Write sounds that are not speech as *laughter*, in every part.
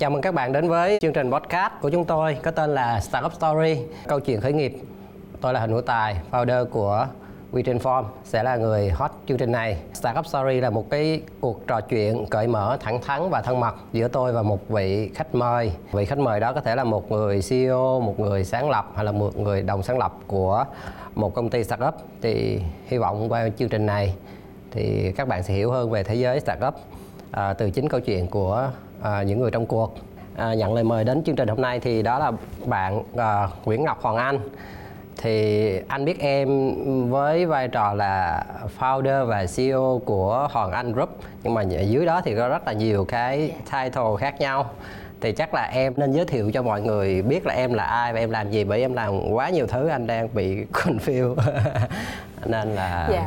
Chào mừng các bạn đến với chương trình podcast của chúng tôi có tên là Startup Story, câu chuyện khởi nghiệp. Tôi là Huỳnh Hữu Tài, founder của WeTransform sẽ là người host chương trình này. Startup Story là một cái cuộc trò chuyện cởi mở, thẳng thắn và thân mật giữa tôi và một vị khách mời. Vị khách mời đó có thể là một người CEO, một người sáng lập hay là một người đồng sáng lập của một công ty startup. Thì hy vọng qua chương trình này thì các bạn sẽ hiểu hơn về thế giới startup à, từ chính câu chuyện của à, những người trong cuộc. À, nhận lời mời đến chương trình hôm nay thì đó là bạn à, Nguyễn Ngọc Hoàng Anh. Thì anh biết em với vai trò là founder và CEO của Hoàng Anh Group nhưng mà ở dưới đó thì có rất là nhiều cái title khác nhau. Thì chắc là em nên giới thiệu cho mọi người biết là em là ai và em làm gì bởi em làm quá nhiều thứ anh đang bị *laughs* confused *laughs* nên là yeah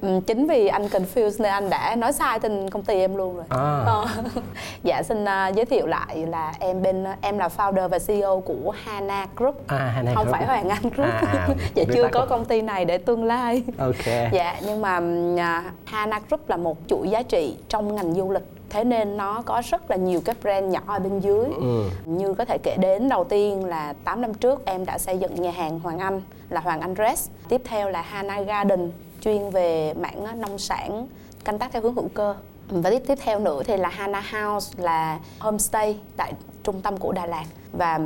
Ừm, Chính vì anh confused nên anh đã nói sai tên công ty em luôn rồi. À. Ờ. *laughs* dạ xin à, giới thiệu lại là em bên em là founder và CEO của Hana Group. À, Hana không Group. phải Hoàng Anh Group. À, *laughs* dạ viết chưa có của- công ty này để tương lai. ok Dạ nhưng mà à, Hana Group là một chuỗi giá trị trong ngành du lịch thế nên nó có rất là nhiều các brand nhỏ ở bên dưới ừ. như có thể kể đến đầu tiên là 8 năm trước em đã xây dựng nhà hàng Hoàng Anh là Hoàng Anh Dress tiếp theo là Hana Garden chuyên về mảng ờ, nông sản canh tác theo hướng hữu cơ. Và tiếp tiếp theo nữa thì là Hana House là homestay tại trung tâm của Đà Lạt. Và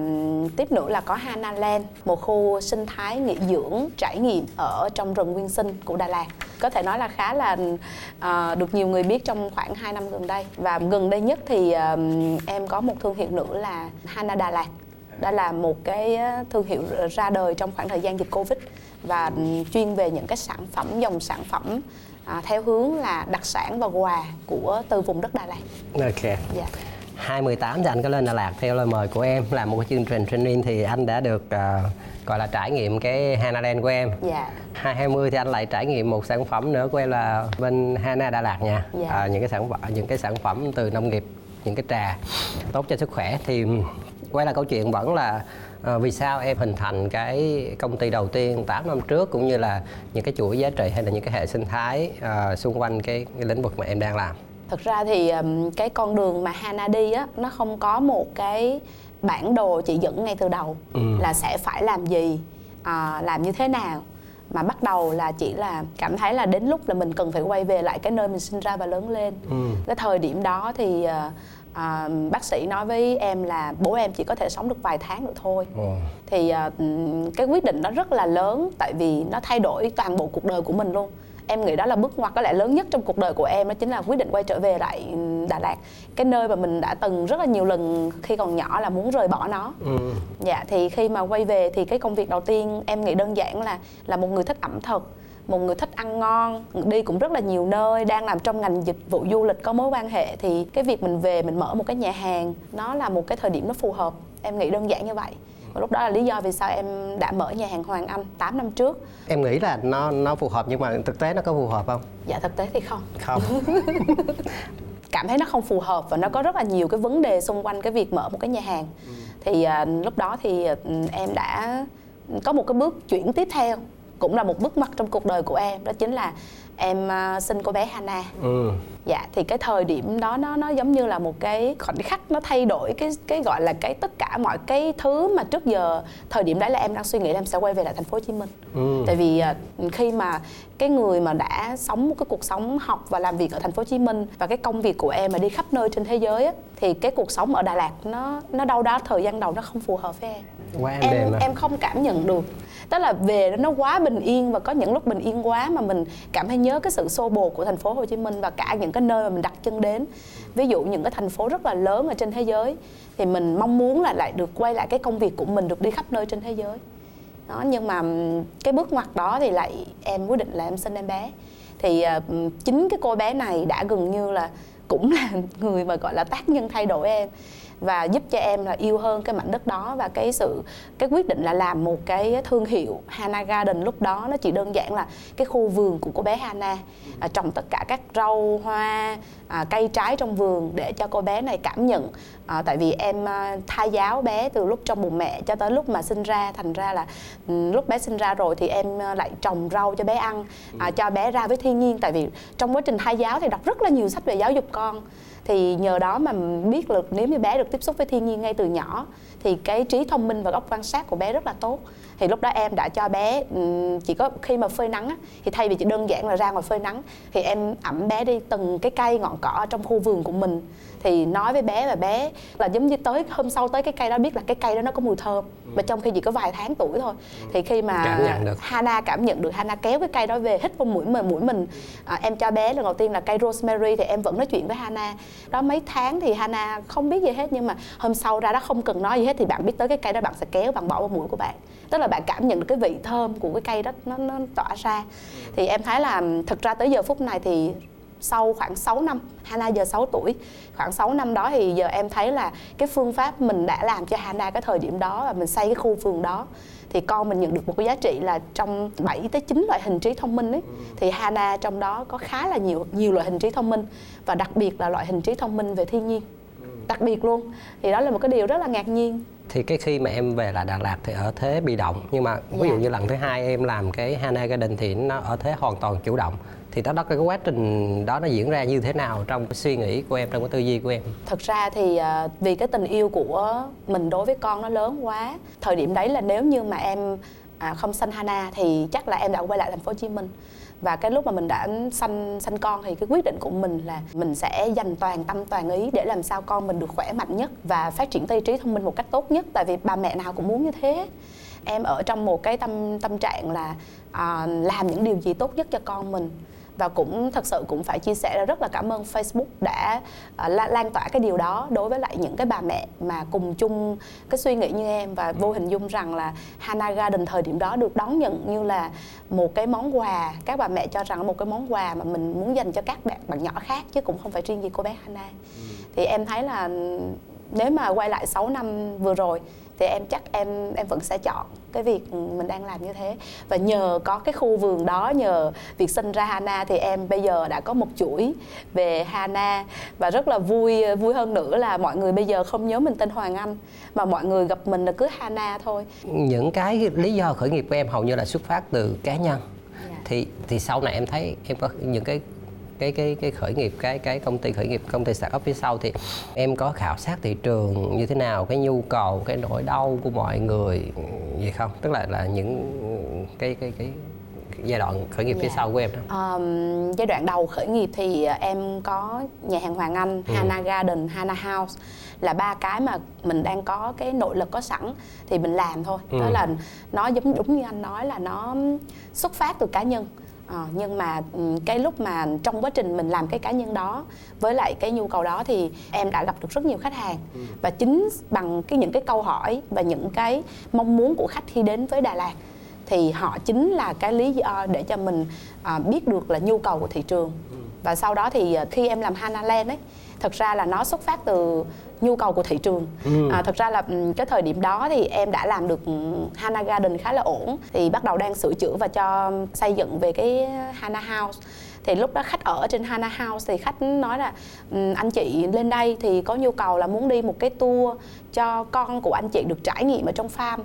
tiếp nữa là có Hana Land một khu sinh thái nghỉ dưỡng trải nghiệm ở trong rừng nguyên sinh của Đà Lạt. Có thể nói là khá là uh, được nhiều người biết trong khoảng 2 năm gần đây. Và gần đây nhất thì uh, em có một thương hiệu nữa là Hana Đà Lạt. Đó là một cái thương hiệu ra đời trong khoảng thời gian dịch Covid và chuyên về những cái sản phẩm dòng sản phẩm à, theo hướng là đặc sản và quà của từ vùng đất Đà Lạt. ok Dạ. 2018 thì anh có lên Đà Lạt theo lời mời của em làm một cái chương trình training thì anh đã được à, gọi là trải nghiệm cái Hana Land của em Dạ. 2020 thì anh lại trải nghiệm một sản phẩm nữa của em là bên Hana Đà Lạt nha Dạ. à, những cái sản phẩm những cái sản phẩm từ nông nghiệp những cái trà tốt cho sức khỏe thì quay lại câu chuyện vẫn là à, vì sao em hình thành cái công ty đầu tiên 8 năm trước cũng như là những cái chuỗi giá trị hay là những cái hệ sinh thái à, xung quanh cái, cái lĩnh vực mà em đang làm Thật ra thì cái con đường mà Hana đi á nó không có một cái bản đồ chỉ dẫn ngay từ đầu Ừ. là sẽ phải làm gì, à, làm như thế nào mà bắt đầu là chỉ là cảm thấy là đến lúc là mình cần phải quay về lại cái nơi mình sinh ra và lớn lên. Ừ. Cái thời điểm đó thì à, à, bác sĩ nói với em là bố em chỉ có thể sống được vài tháng nữa thôi. Ồ. thì à, ừm, cái quyết định đó rất là lớn tại vì nó thay đổi toàn bộ cuộc đời của mình luôn. Em nghĩ đó là bước ngoặt có lẽ lớn nhất trong cuộc đời của em đó chính là quyết định quay trở về lại Đà Lạt. Cái nơi mà mình đã từng rất là nhiều lần khi còn nhỏ là muốn rời bỏ nó. Ừ. dạ thì khi mà quay về thì cái công việc đầu tiên em nghĩ đơn giản là là một người thích ẩm thực một người thích ăn ngon đi cũng rất là nhiều nơi đang làm trong ngành dịch vụ du lịch có mối quan hệ thì cái việc mình về mình mở một cái nhà hàng nó là một cái thời điểm nó phù hợp. Em nghĩ đơn giản như vậy. Và lúc đó là lý do vì sao em đã mở nhà hàng Hoàng Anh 8 năm trước. Em nghĩ là nó nó phù hợp nhưng mà thực tế nó có phù hợp không? Dạ thực tế thì không. Không. *laughs* Cảm thấy nó không phù hợp và nó có rất là nhiều cái vấn đề xung quanh cái việc mở một cái nhà hàng. Thì à, lúc đó thì à, em đã có một cái bước chuyển tiếp theo cũng là một bước ngoặt trong cuộc đời của em đó chính là em à, sinh cô bé Hana. Ừ. dạ thì cái thời điểm đó nó nó giống như là một cái khoảnh khắc nó thay đổi cái cái gọi là cái tất cả mọi cái thứ mà trước giờ thời điểm đấy là em đang suy nghĩ là em sẽ quay về lại thành phố Hồ Chí Minh. Ừ. tại vì à, khi mà cái người mà đã sống một cái cuộc sống học và làm việc ở thành phố Hồ Chí Minh và cái công việc của em mà đi khắp nơi trên thế giới á, thì cái cuộc sống ở Đà Lạt nó nó đâu đó thời gian đầu nó không phù hợp với em. Quá em em em không cảm nhận được tức là về nó quá bình yên và có những lúc bình yên quá mà mình cảm thấy nhớ cái sự xô bồ của thành phố Hồ Chí Minh và cả những cái nơi mà mình đặt chân đến. Ví dụ những cái thành phố rất là lớn ở trên thế giới thì mình mong muốn là lại được quay lại cái công việc của mình được đi khắp nơi trên thế giới. Đó nhưng mà cái bước ngoặt đó thì lại em quyết định là em sinh em bé. Thì uh, chính cái cô bé này đã gần như là cũng là *laughs* người mà gọi là tác nhân thay đổi em và giúp cho em là yêu hơn cái mảnh đất đó và cái sự cái quyết định là làm một cái thương hiệu Hana Garden lúc đó. Nó chỉ đơn giản là cái khu vườn của cô bé Hana. À, trồng tất cả các rau hoa à, cây trái trong vườn để cho cô bé này cảm nhận. À, tại vì em à, thai giáo bé từ lúc trong bụng mẹ cho tới lúc mà sinh ra. Thành ra là ừ, lúc bé sinh ra rồi thì em à, lại trồng rau cho bé ăn à, cho bé ra với thiên nhiên. Tại vì trong quá trình thai giáo thì đọc rất là nhiều sách về giáo dục con thì nhờ đó mà biết được, nếu như bé được tiếp xúc với thiên nhiên ngay từ nhỏ, thì cái trí thông minh và góc quan sát của bé rất là tốt thì lúc đó em đã cho bé chỉ có khi mà phơi nắng á, thì thay vì chỉ đơn giản là ra ngoài phơi nắng thì em ẩm bé đi từng cái cây ngọn cỏ trong khu vườn của mình. Thì nói với bé và bé là giống như tới hôm sau tới cái cây đó biết là cái cây đó nó có mùi thơm và trong khi chỉ có vài tháng tuổi thôi. Thì khi mà cảm nhận được. Hana cảm nhận được Hana kéo cái cây đó về hít vào mũi mình mũi mình. À, em cho bé lần đầu tiên là cây rosemary thì em vẫn nói chuyện với Hana. Đó mấy tháng thì Hana không biết gì hết nhưng mà hôm sau ra đó không cần nói gì hết thì bạn biết tới cái cây đó bạn sẽ kéo bạn bỏ vào mũi của bạn. Tức là bạn cảm nhận được cái vị thơm của cái cây đó nó nó tỏa ra. Thì em thấy là thực ra tới giờ phút này thì sau khoảng 6 năm Hana giờ 6 tuổi khoảng 6 năm đó thì giờ em thấy là cái phương pháp mình đã làm cho Hana cái thời điểm đó và mình xây cái khu vườn đó thì con mình nhận được một cái giá trị là trong 7 tới 9 loại hình trí thông minh ấy thì Hana trong đó có khá là nhiều nhiều loại hình trí thông minh và đặc biệt là loại hình trí thông minh về thiên nhiên. Đặc biệt luôn. Thì đó là một cái điều rất là ngạc nhiên thì cái khi mà em về lại Đà Lạt thì ở thế bị động. Nhưng mà ví dụ Dạ. như lần thứ hai em làm cái Hana Garden thì nó ở thế hoàn toàn chủ động. Thì đó đó cái quá trình đó nó diễn ra như thế nào trong cái suy nghĩ của em trong cái tư duy của em? Thực ra thì à, vì cái tình yêu của mình đối với con nó lớn quá thời điểm đấy là nếu như mà em à, không sanh Hana thì chắc là em đã quay lại thành phố Hồ Chí Minh và cái lúc mà mình đã sanh sanh con thì cái quyết định của mình là mình sẽ dành toàn tâm toàn ý để làm sao con mình được khỏe mạnh nhất và phát triển tâm trí thông minh một cách tốt nhất. Tại vì bà mẹ nào cũng muốn như thế. Em ở trong một cái tâm tâm trạng là à, làm những điều gì tốt nhất cho con mình và cũng thật sự cũng phải chia sẻ là rất là cảm ơn Facebook đã la- lan tỏa cái điều đó đối với lại những cái bà mẹ mà cùng chung cái suy nghĩ như em. Và vô hình dung rằng là Hana Garden thời điểm đó được đón nhận như là một cái món quà. Các bà mẹ cho rằng là một cái món quà mà mình muốn dành cho các bạn bạn nhỏ khác chứ cũng không phải riêng gì cô bé Hana thì em thấy là nếu mà quay lại 6 năm vừa rồi thì em chắc em em vẫn sẽ chọn cái việc mình đang làm như thế. Và nhờ có cái khu vườn đó nhờ việc sinh ra Hana thì em bây giờ đã có một chuỗi về Hana. Và rất là vui vui hơn nữa là mọi người bây giờ không nhớ mình tên Hoàng Anh mà mọi người gặp mình là cứ Hana thôi. Những cái lý do khởi nghiệp của em hầu như là xuất phát từ cá nhân. Dạ. thì thì sau này em thấy em có những cái cái cái cái khởi nghiệp cái cái công ty khởi nghiệp công ty startup phía sau thì em có khảo sát thị trường như thế nào cái nhu cầu cái nỗi đau của mọi người gì không tức là là những cái cái cái, giai đoạn khởi nghiệp phía Dạ. sau của em đó Um, giai đoạn đầu khởi nghiệp thì uh, em có nhà hàng Hoàng Anh, Hana Garden, Hana House là ba cái mà mình đang có cái nội lực có sẵn thì mình làm thôi. Đó là nó giống đúng như anh nói là nó xuất phát từ cá nhân. Ờ, nhưng mà ừm, cái lúc mà trong quá trình mình làm cái cá nhân đó với lại cái nhu cầu đó thì em đã gặp được rất nhiều khách hàng. Và chính bằng cái những cái câu hỏi và những cái mong muốn của khách khi đến với Đà Lạt thì họ chính là cái lý do để cho mình à, biết được là nhu cầu của thị trường. Và sau đó thì à, khi em làm Hana Land ấy thật ra là nó xuất phát từ nhu cầu của thị trường. À, thật ra là ừm, cái thời điểm đó thì em đã làm được ừm, Hana Garden khá là ổn. Thì bắt đầu đang sửa chữa và cho xây dựng về cái Hana House thì lúc đó khách ở trên Hana House thì khách nói là "Ừm, anh chị lên đây thì có nhu cầu là muốn đi một cái tour cho con của anh chị được trải nghiệm ở trong farm.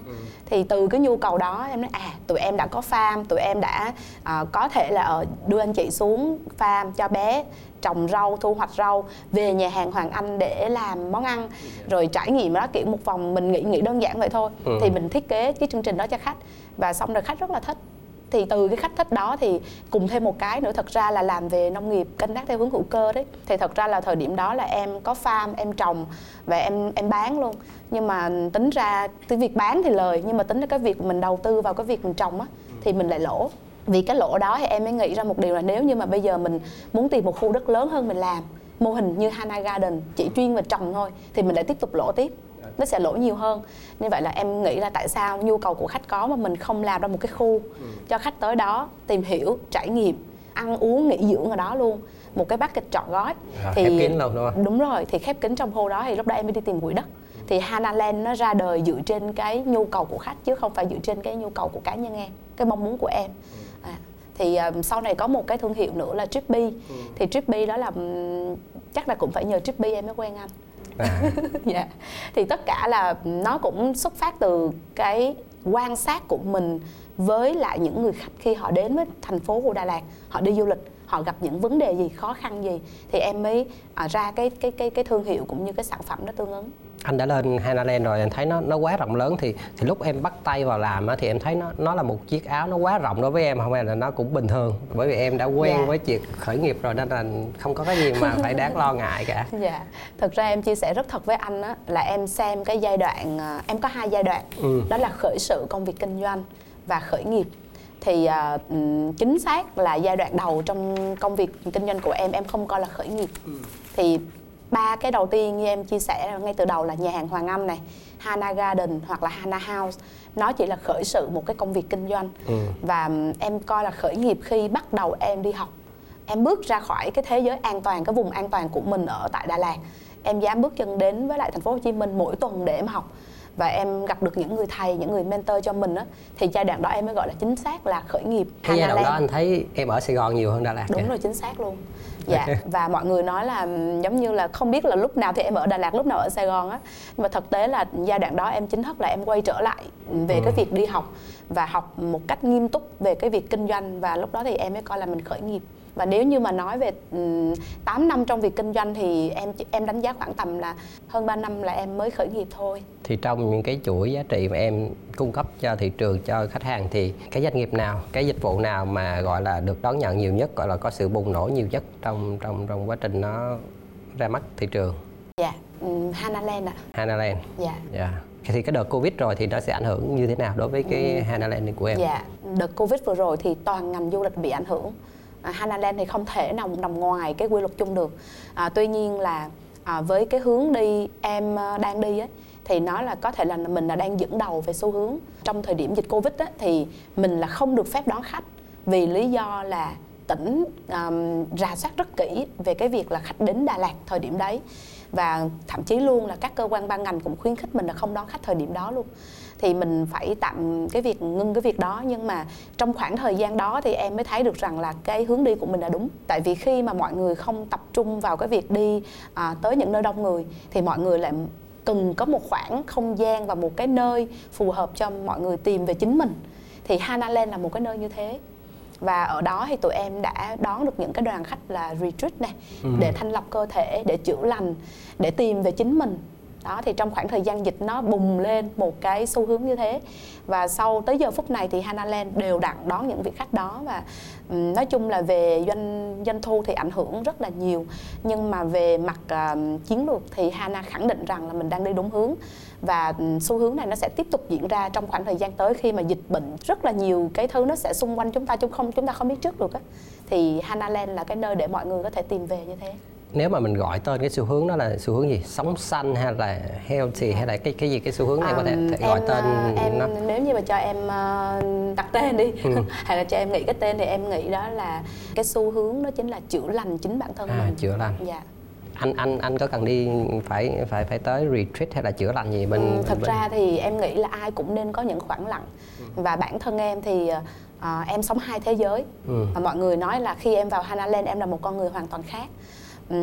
Thì từ cái nhu cầu đó em nói à tụi em đã có farm tụi em đã à, có thể là ờ, đưa anh chị xuống farm cho bé trồng rau thu hoạch rau về nhà hàng Hoàng Anh để làm món ăn rồi trải nghiệm đó kiểu một vòng mình nghĩ nghĩ đơn giản vậy thôi. Ừ. thì mình thiết kế cái chương trình đó cho khách và xong rồi khách rất là thích thì từ cái khách thích đó thì cùng thêm một cái nữa. Thật ra là làm về nông nghiệp, canh tác theo hướng hữu cơ đấy. Thì thật ra là thời điểm đó là em có farm, em trồng và em em bán luôn. Nhưng mà tính ra cái việc bán thì lời, nhưng mà tính ra cái việc mình đầu tư vào cái việc mình trồng á, thì mình lại lỗ. Vì cái lỗ đó thì em mới nghĩ ra một điều là nếu như mà bây giờ mình muốn tìm một khu đất lớn hơn mình làm, mô hình như Hana Garden, chỉ chuyên về trồng thôi, thì mình lại tiếp tục lỗ tiếp nó sẽ lỗ nhiều hơn. Như vậy là em nghĩ là tại sao nhu cầu của khách có mà mình không làm ra một cái khu cho khách tới đó tìm hiểu trải nghiệm ăn uống nghỉ dưỡng ở đó luôn. Một cái package trọn gói. À, khép kín luôn đúng không? đúng rồi thì khép kín trong khu đó. Thì lúc đó em mới đi tìm quỹ đất. Thì Hana Land nó ra đời dựa trên cái nhu cầu của khách chứ không phải dựa trên cái nhu cầu của cá nhân em cái mong muốn của em. À, thì um, sau này có một cái thương hiệu nữa là Trippy. Thì Trippy đó là um, chắc là cũng phải nhờ Trippy em mới quen anh à, *laughs* dạ. Thì tất cả là nó cũng xuất phát từ cái quan sát của mình với lại những người khách khi họ đến với thành phố của Đà Lạt họ đi du lịch họ gặp những vấn đề gì khó khăn gì thì em mới à, ra cái cái cái cái thương hiệu cũng như cái sản phẩm nó tương ứng anh đã lên Hanaland rồi anh thấy nó nó quá rộng lớn. Thì thì lúc em bắt tay vào làm á, thì em thấy nó nó là một chiếc áo nó quá rộng đối với em. Không hay là nó cũng bình thường bởi vì em đã quen Dạ. với chuyện khởi nghiệp rồi nên là không có cái gì mà phải đáng lo ngại cả. *laughs* Dạ, thực ra em chia sẻ rất thật với anh á là em xem cái giai đoạn à, em có hai giai đoạn. Ừ. đó là khởi sự công việc kinh doanh và khởi nghiệp. Thì ừm, chính xác là giai đoạn đầu trong công việc kinh doanh của em em không coi là khởi nghiệp. Thì ba cái đầu tiên như em chia sẻ ngay từ đầu là nhà hàng Hoàng Âm này, Hana Garden hoặc là Hana House. Nó chỉ là khởi sự một cái công việc kinh doanh. Ừ. và em coi là khởi nghiệp khi bắt đầu em đi học. Em bước ra khỏi cái thế giới an toàn cái vùng an toàn của mình ở tại Đà Lạt. Em dám bước chân đến với lại thành phố Hồ Chí Minh mỗi tuần để em học. Và em gặp được những người thầy những người mentor cho mình á thì giai đoạn đó em mới gọi là chính xác là khởi nghiệp cái giai đoạn đó anh thấy em ở Sài Gòn nhiều hơn Đà Lạt đúng rồi chính xác luôn dạ và mọi người nói là giống như là không biết là lúc nào thì em ở Đà Lạt lúc nào ở Sài Gòn á. Nhưng mà thực tế là giai đoạn đó em chính thức là em quay trở lại về Ừ. cái việc đi học và học một cách nghiêm túc về cái việc kinh doanh và lúc đó thì em mới coi là mình khởi nghiệp và nếu như mà nói về ừm, 8 năm trong việc kinh doanh thì em em đánh giá khoảng tầm là hơn 3 năm là em mới khởi nghiệp thôi. Thì trong những cái chuỗi giá trị mà em cung cấp cho thị trường cho khách hàng thì cái doanh nghiệp nào cái dịch vụ nào mà gọi là được đón nhận nhiều nhất gọi là có sự bùng nổ nhiều nhất trong trong trong quá trình nó ra mắt thị trường? Dạ um, Hanaland ạ. Hanaland dạ. Dạ. Thì cái đợt covid rồi thì nó sẽ ảnh hưởng như thế nào đối với cái Hanaland này của em? Dạ, đợt Covid vừa rồi thì toàn ngành du lịch bị ảnh hưởng. À, Hana Land thì không thể nào nằm ngoài cái quy luật chung được. À, tuy nhiên là à, với cái hướng đi em à, đang đi ấy, thì nó là có thể là mình là đang dẫn đầu về xu hướng. Trong thời điểm dịch Covid ấy, thì mình là không được phép đón khách vì lý do là tỉnh um, rà soát rất kỹ về cái việc là khách đến Đà Lạt thời điểm đấy và thậm chí luôn là các cơ quan ban ngành cũng khuyến khích mình là không đón khách thời điểm đó luôn thì mình phải tạm cái việc ngưng cái việc đó. Nhưng mà trong khoảng thời gian đó thì em mới thấy được rằng là cái hướng đi của mình là đúng. Tại vì khi mà mọi người không tập trung vào cái việc đi à, tới những nơi đông người thì mọi người lại cần có một khoảng không gian và một cái nơi phù hợp cho mọi người tìm về chính mình. Thì Hanaland là một cái nơi như thế. Và ở đó thì tụi em đã đón được những cái đoàn khách là retreat này để thanh lọc cơ thể để chữa lành để tìm về chính mình đó thì trong khoảng thời gian dịch nó bùng lên một cái xu hướng như thế. Và sau tới giờ phút này thì Hanaland đều đặn đón những vị khách đó và nói chung là về doanh doanh thu thì ảnh hưởng rất là nhiều. Nhưng mà về mặt uh, chiến lược thì Hana khẳng định rằng là mình đang đi đúng hướng. Và xu hướng này nó sẽ tiếp tục diễn ra trong khoảng thời gian tới khi mà dịch bệnh rất là nhiều cái thứ nó sẽ xung quanh chúng ta chúng không chúng ta không biết trước được á. Thì Hanaland là cái nơi để mọi người có thể tìm về như thế nếu mà mình gọi tên cái xu hướng đó là xu hướng gì? Sống xanh hay là healthy hay là cái cái gì cái xu hướng này có thể, Um, thể gọi em, tên à, em nó. nếu như mà cho em ờ, đặt tên đi Ừ. *laughs* hay là cho em nghĩ cái tên thì em nghĩ đó là cái xu hướng đó chính là chữa lành chính bản thân à, mình. chữa lành. Dạ. Anh anh anh có cần đi phải phải phải tới retreat hay là chữa lành gì bên Ừ, thật bên- ra thì em nghĩ là ai cũng nên có những khoảng lặng. Và bản thân em thì ờ, em sống hai thế giới. Ừ. và mọi người nói là khi em vào Hanaland em là một con người hoàn toàn khác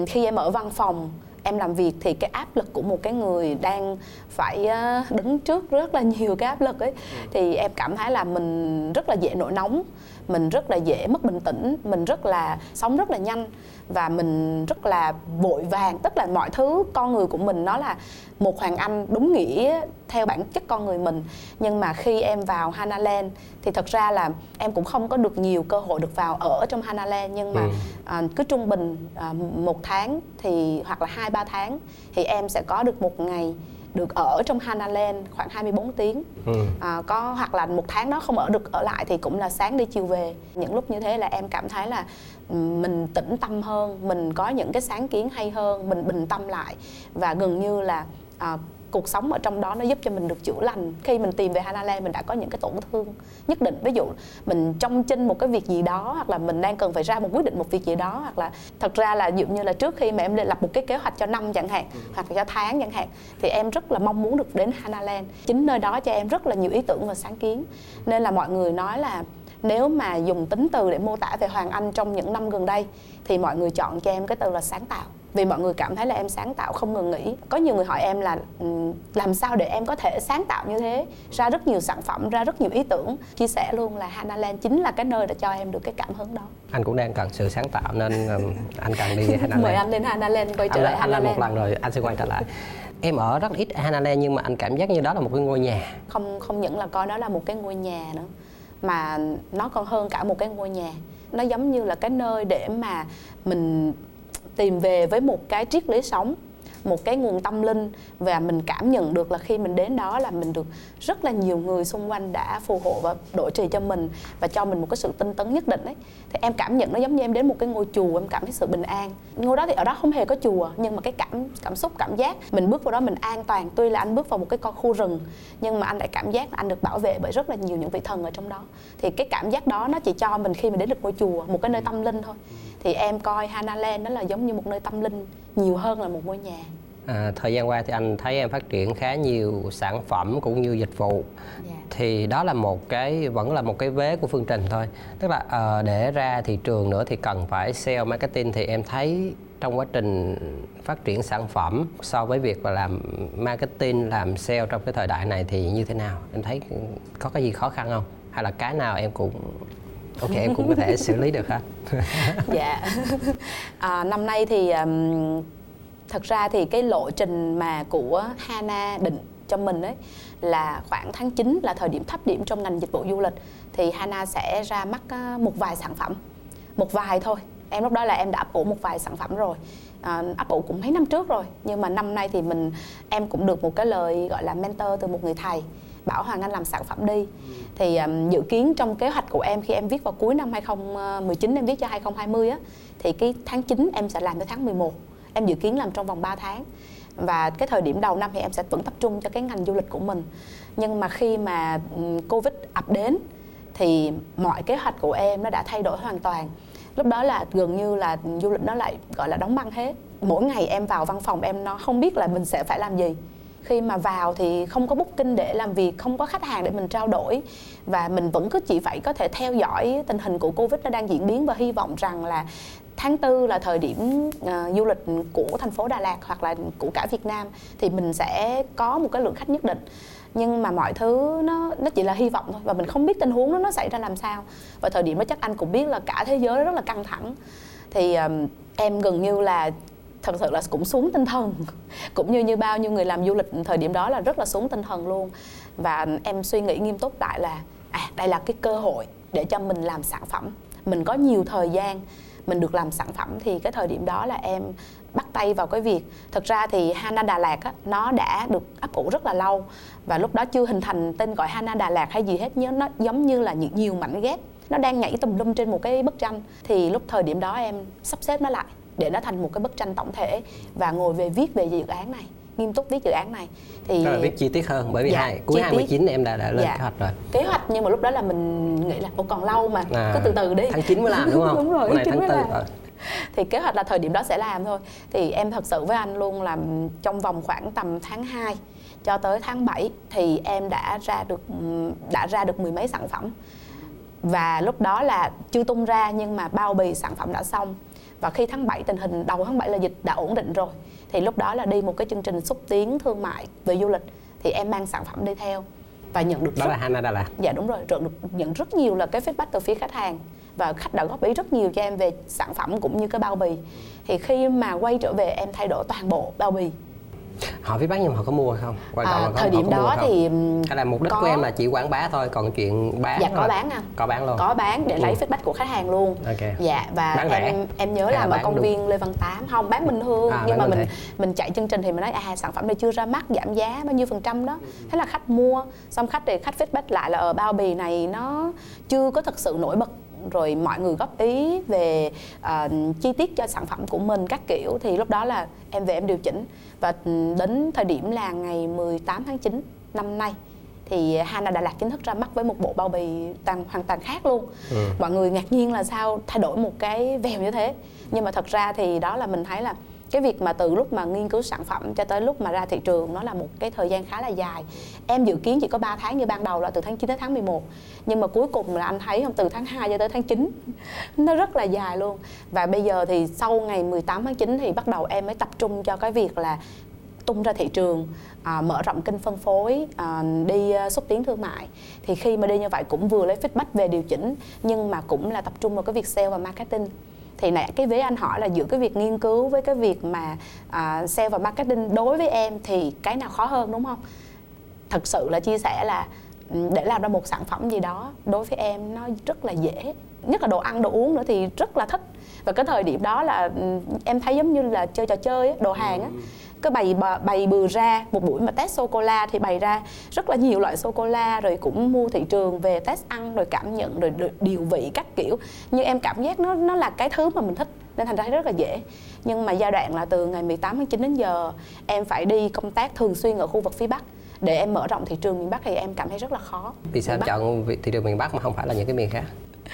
khi em ở văn phòng em làm việc thì cái áp lực của một cái người đang phải đứng trước rất là nhiều cái áp lực ấy. Thì em cảm thấy là mình rất là dễ nổi nóng mình rất là dễ mất bình tĩnh mình rất là sống rất là nhanh và mình rất là vội vàng. Tức là mọi thứ con người của mình nó là một hoàng anh đúng nghĩa theo bản chất con người mình. Nhưng mà khi em vào Hanaland thì thật ra là em cũng không có được nhiều cơ hội được vào ở trong Hanaland nhưng mà Ừ. à, cứ trung bình à, một tháng thì hoặc là hai ba tháng thì em sẽ có được một ngày được ở trong Hanaland khoảng 24 tiếng. Ừ. à, có hoặc là một tháng đó không ở được ở lại thì cũng là sáng đi chiều về. Những lúc như thế là em cảm thấy là ừm, mình tĩnh tâm hơn mình có những cái sáng kiến hay hơn mình bình tâm lại. Và gần như là à, cuộc sống ở trong đó nó giúp cho mình được chữa lành. Khi mình tìm về Hanaland mình đã có những cái tổn thương nhất định. Ví dụ mình trong chinh một cái việc gì đó hoặc là mình đang cần phải ra một quyết định một việc gì đó hoặc là thật ra là ví dụ như là trước khi mà em lập một cái kế hoạch cho năm chẳng hạn hoặc là cho tháng chẳng hạn thì em rất là mong muốn được đến Hanaland chính nơi đó cho em rất là nhiều ý tưởng và sáng kiến. Nên là mọi người nói là nếu mà dùng tính từ để mô tả về Hoàng Anh trong những năm gần đây thì mọi người chọn cho em cái từ là sáng tạo vì mọi người cảm thấy là em sáng tạo không ngừng nghỉ. Có nhiều người hỏi em là "Ừ, làm sao để em có thể sáng tạo như thế? Ra rất nhiều sản phẩm ra rất nhiều ý tưởng. Chia sẻ luôn là Hanaland chính là cái nơi để cho em được cái cảm hứng đó. Anh cũng đang cần sự sáng tạo nên um, anh cần đi Hanaland *laughs* mời anh lên Hanaland quay trở anh, lại anh lên một lần rồi anh sẽ quay trở lại. Em ở rất ít Hanaland nhưng mà anh cảm giác như đó là một cái ngôi nhà. Không không những là coi đó là một cái ngôi nhà nữa mà nó còn hơn cả một cái ngôi nhà. Nó giống như là cái nơi để mà mình tìm về với một cái triết lý sống một cái nguồn tâm linh và mình cảm nhận được là khi mình đến đó là mình được rất là nhiều người xung quanh đã phù hộ và đổi trì cho mình và cho mình một cái sự tinh tấn nhất định ấy. Thì em cảm nhận nó giống như em đến một cái ngôi chùa, em cảm thấy sự bình an. Ngôi đó thì ở đó không hề có chùa, nhưng mà cái cảm cảm xúc, cảm giác mình bước vào đó mình an toàn. Tuy là anh bước vào một cái con khu rừng, nhưng mà anh lại cảm giác là anh được bảo vệ bởi rất là nhiều những vị thần ở trong đó. Thì cái cảm giác đó nó chỉ cho mình khi mình đến được ngôi chùa, một cái nơi tâm linh thôi. Thì em coi Hanaland đó là giống như một nơi tâm linh nhiều hơn là một ngôi nhà. À, thời gian qua thì anh thấy em phát triển khá nhiều sản phẩm cũng như dịch vụ. Dạ. thì đó là một cái vẫn là một cái vế của phương trình thôi. Tức là ờ, để ra thị trường nữa thì cần phải sale marketing thì em thấy trong quá trình phát triển sản phẩm so với việc mà làm marketing làm sale trong cái thời đại này thì như thế nào? Em thấy có cái gì khó khăn không? Hay là cái nào em cũng ok em cũng có thể xử lý được ha. *laughs* Dạ. À, năm nay thì um, thật ra thì cái lộ trình mà của Hana định cho mình ấy là khoảng tháng 9 là thời điểm thấp điểm trong ngành dịch vụ du lịch. Thì Hana sẽ ra mắt một vài sản phẩm. Một vài thôi. Em lúc đó là em đã ấp ủ một vài sản phẩm rồi. À, ấp ủ cũng mấy năm trước rồi. Nhưng mà năm nay thì mình em cũng được một cái lời gọi là mentor từ một người thầy bảo Hoàng Anh làm sản phẩm đi. Thì um, dự kiến trong kế hoạch của em khi em viết vào cuối năm 2019 ờ, em viết cho 2020 á thì cái tháng 9 em sẽ làm tới tháng 11 em dự kiến làm trong vòng 3 tháng. Và cái thời điểm đầu năm thì em sẽ vẫn tập trung cho cái ngành du lịch của mình. Nhưng mà khi mà covid ập đến thì mọi kế hoạch của em nó đã thay đổi hoàn toàn. Lúc đó là gần như là du lịch nó lại gọi là đóng băng hết. Mỗi ngày em vào văn phòng em nó không biết là mình sẽ phải làm gì khi mà vào thì không có booking để làm việc không có khách hàng để mình trao đổi. Và mình vẫn cứ chỉ phải có thể theo dõi tình hình của covid nó đang diễn biến và hy vọng rằng là tháng tư là thời điểm uh, du lịch của thành phố Đà Lạt hoặc là của cả Việt Nam thì mình sẽ có một cái lượng khách nhất định. Nhưng mà mọi thứ nó nó chỉ là hy vọng thôi và mình không biết tình huống đó nó xảy ra làm sao. Và thời điểm đó chắc anh cũng biết là cả thế giới rất là căng thẳng. Thì um, em gần như là thật sự là cũng xuống tinh thần. Cũng như như bao nhiêu người làm du lịch thời điểm đó là rất là xuống tinh thần luôn. Và em suy nghĩ nghiêm túc lại là à đây là cái cơ hội để cho mình làm sản phẩm. Mình có nhiều thời gian mình được làm sản phẩm thì cái thời điểm đó là em bắt tay vào cái việc. Thực ra thì Hana Đà Lạt á, nó đã được ấp ủ rất là lâu và lúc đó chưa hình thành tên gọi Hana Đà Lạt hay gì hết nhớ nó giống như là nhiều, nhiều mảnh ghép. Nó đang nhảy tùm lum trên một cái bức tranh. Thì lúc thời điểm đó em sắp xếp nó lại để nó thành một cái bức tranh tổng thể và ngồi về viết về dự án này nghiêm túc viết dự án này thì Tức là viết chi tiết hơn bởi vì Dạ, hai, cuối chi tiết. 29 em đã đã lên Dạ. kế hoạch rồi kế hoạch nhưng mà lúc đó là mình nghĩ là Ủa còn lâu mà À, cứ từ từ đi tháng 9 mới làm đúng không *laughs* đúng rồi này tháng tháng 9 mới tư làm. ờ. thì kế hoạch là thời điểm đó sẽ làm thôi thì em thật sự với anh luôn là trong vòng khoảng tầm tháng 2 cho tới tháng 7 thì em đã ra được đã ra được mười mấy sản phẩm và lúc đó là chưa tung ra nhưng mà bao bì sản phẩm đã xong và khi tháng 7 tình hình đầu tháng 7 là dịch đã ổn định rồi thì lúc đó là đi một cái chương trình xúc tiến thương mại về du lịch thì em mang sản phẩm đi theo và nhận được đó rất là Hana Đà Lạt Dạ đúng rồi, nhận được nhận rất nhiều là cái feedback từ phía khách hàng và khách đã góp ý rất nhiều cho em về sản phẩm cũng như cái bao bì. Thì khi mà quay trở về em thay đổi toàn bộ bao bì. Họ viết bán nhưng mà họ có mua hay không quan trọng À, là có, thời điểm đó thì hay là mục đích có- của em là chỉ quảng bá thôi còn chuyện bán dạ có là- bán anh. có bán luôn Có bán để lấy Ừ. feedback của khách hàng luôn. Ok. Dạ và Bán rẻ? em em nhớ là ở công đúng? viên Lê Văn Tám không bán bình thường À, nhưng mà mình thể. mình chạy chương trình thì mình nói à sản phẩm này chưa ra mắt giảm giá bao nhiêu phần trăm đó thế là khách mua xong khách thì khách feedback lại là ở bao bì này nó chưa có thực sự nổi bật rồi mọi người góp ý về à, chi tiết cho sản phẩm của mình các kiểu thì lúc đó là em về em điều chỉnh. Và đến thời điểm là ngày 18 tháng 9 năm nay thì Hana Đà Lạt chính thức ra mắt với một bộ bao bì toàn hoàn toàn khác luôn. Ừ. mọi người ngạc nhiên là sao thay đổi một cái vèo như thế. Nhưng mà thật ra thì đó là mình thấy là cái việc mà từ lúc mà nghiên cứu sản phẩm cho tới lúc mà ra thị trường nó là một cái thời gian khá là dài. Em dự kiến chỉ có 3 tháng như ban đầu là từ tháng 9 tới tháng 11 nhưng mà cuối cùng là anh thấy không từ tháng 2 cho tới tháng 9 nó rất là dài luôn. Và bây giờ thì sau ngày 18 tháng 9 thì bắt đầu em mới tập trung cho cái việc là tung ra thị trường à, mở rộng kênh phân phối à, đi à, xúc tiến thương mại. Thì khi mà đi như vậy cũng vừa lấy feedback về điều chỉnh nhưng mà cũng là tập trung vào cái việc sale và marketing thì nãy cái vế anh hỏi là giữa cái việc nghiên cứu với cái việc mà uh, sale và marketing đối với em thì cái nào khó hơn đúng không? Thật sự là chia sẻ là ừ, để làm ra một sản phẩm gì đó đối với em nó rất là dễ nhất là đồ ăn đồ uống nữa thì rất là thích. Và cái thời điểm đó là ừ, em thấy giống như là chơi trò chơi đồ hàng á. Ừ cái bày bày bừa ra một buổi mà test sô cô la thì bày ra rất là nhiều loại sô cô la rồi cũng mua thị trường về test ăn rồi cảm nhận rồi, điều vị các kiểu nhưng em cảm giác nó nó là cái thứ mà mình thích nên thành ra rất là dễ nhưng mà giai đoạn là từ ngày 18 tháng 9 đến giờ em phải đi công tác thường xuyên ở khu vực phía Bắc để em mở rộng thị trường miền Bắc thì em cảm thấy rất là khó. Vì sao em chọn thị trường miền Bắc mà không phải là những cái miền khác?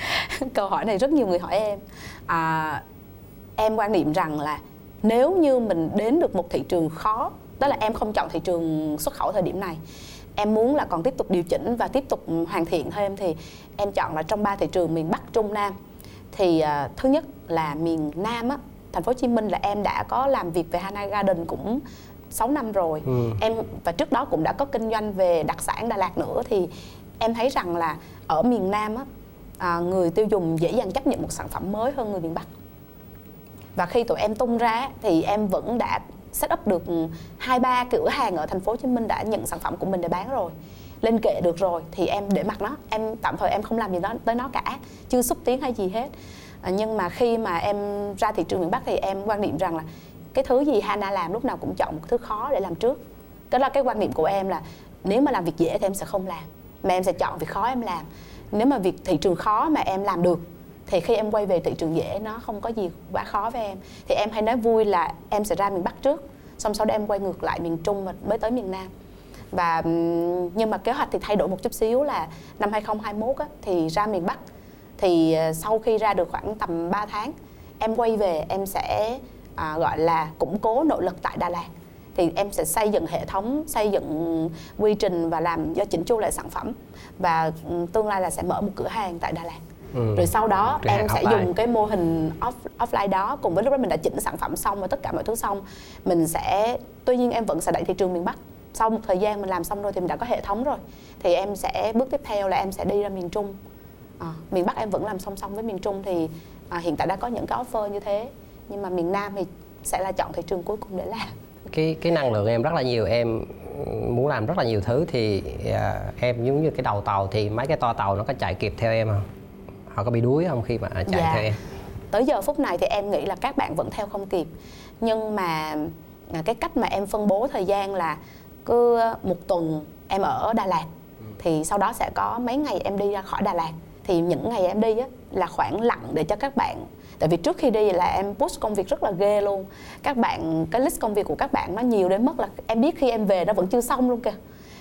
*laughs* Câu hỏi này rất nhiều người hỏi em. À, em quan niệm rằng là nếu như mình đến được một thị trường khó đó là em không chọn thị trường xuất khẩu thời điểm này. Em muốn là còn tiếp tục điều chỉnh và tiếp tục hoàn thiện thêm thì em chọn là trong ba thị trường miền Bắc Trung Nam. Thì uh, thứ nhất là miền Nam á thành phố Hồ Chí Minh là em đã có làm việc về Hana Garden cũng 6 năm rồi. Ừ. em và trước đó cũng đã có kinh doanh về đặc sản Đà Lạt nữa thì em thấy rằng là ở miền Nam á à, người tiêu dùng dễ dàng chấp nhận một sản phẩm mới hơn người miền Bắc và khi tụi em tung ra thì em vẫn đã set up được hai ba cửa hàng ở thành phố Hồ Chí Minh đã nhận sản phẩm của mình để bán rồi lên kệ được rồi thì em để mặc nó. Em tạm thời em không làm gì đó tới nó cả chưa xúc tiến hay gì hết. À, nhưng mà khi mà em ra thị trường miền Bắc thì em quan niệm rằng là cái thứ gì Hana làm lúc nào cũng chọn một thứ khó để làm trước. Đó là cái quan niệm của em là nếu mà làm việc dễ thì em sẽ không làm mà em sẽ chọn việc khó em làm. Nếu mà việc thị trường khó mà em làm được thì khi em quay về thị trường dễ nó không có gì quá khó với em. Thì em hay nói vui là em sẽ ra miền Bắc trước xong sau đó em quay ngược lại miền Trung và mới tới miền Nam. Và nhưng mà kế hoạch thì thay đổi một chút xíu là năm 2021 á, thì ra miền Bắc. Thì ờ, sau khi ra được khoảng tầm 3 tháng em quay về em sẽ à, gọi là củng cố nội lực tại Đà Lạt. Thì em sẽ xây dựng hệ thống xây dựng quy trình và làm do chỉnh chu lại sản phẩm. Và tương lai là sẽ mở một cửa hàng tại Đà Lạt. Ừ. rồi sau đó em sẽ offline. dùng cái mô hình off, offline đó cùng với lúc đó mình đã chỉnh sản phẩm xong và tất cả mọi thứ xong mình sẽ tuy nhiên em vẫn sẽ đẩy thị trường miền Bắc sau một thời gian mình làm xong rồi thì mình đã có hệ thống rồi thì em sẽ bước tiếp theo là em sẽ đi ra miền Trung à, miền Bắc em vẫn làm song song với miền Trung thì à, hiện tại đã có những cái offer như thế nhưng mà miền Nam thì sẽ là chọn thị trường cuối cùng để làm cái cái năng lượng em rất là nhiều em muốn làm rất là nhiều thứ thì uh, em giống như cái đầu tàu thì mấy cái to tàu nó có chạy kịp theo em không họ có bị đuối không khi mà chạy dạ. theo em? Tới giờ phút này thì em nghĩ là các bạn vẫn theo không kịp. Nhưng mà à, cái cách mà em phân bố thời gian là cứ một tuần em ở Đà Lạt. Thì sau đó sẽ có mấy ngày em đi ra khỏi Đà Lạt. Thì những ngày em đi á, là khoảng lặng để cho các bạn. Tại vì trước khi đi là em push công việc rất là ghê luôn. Các bạn cái list công việc của các bạn nó nhiều đến mức là em biết khi em về nó vẫn chưa xong luôn kìa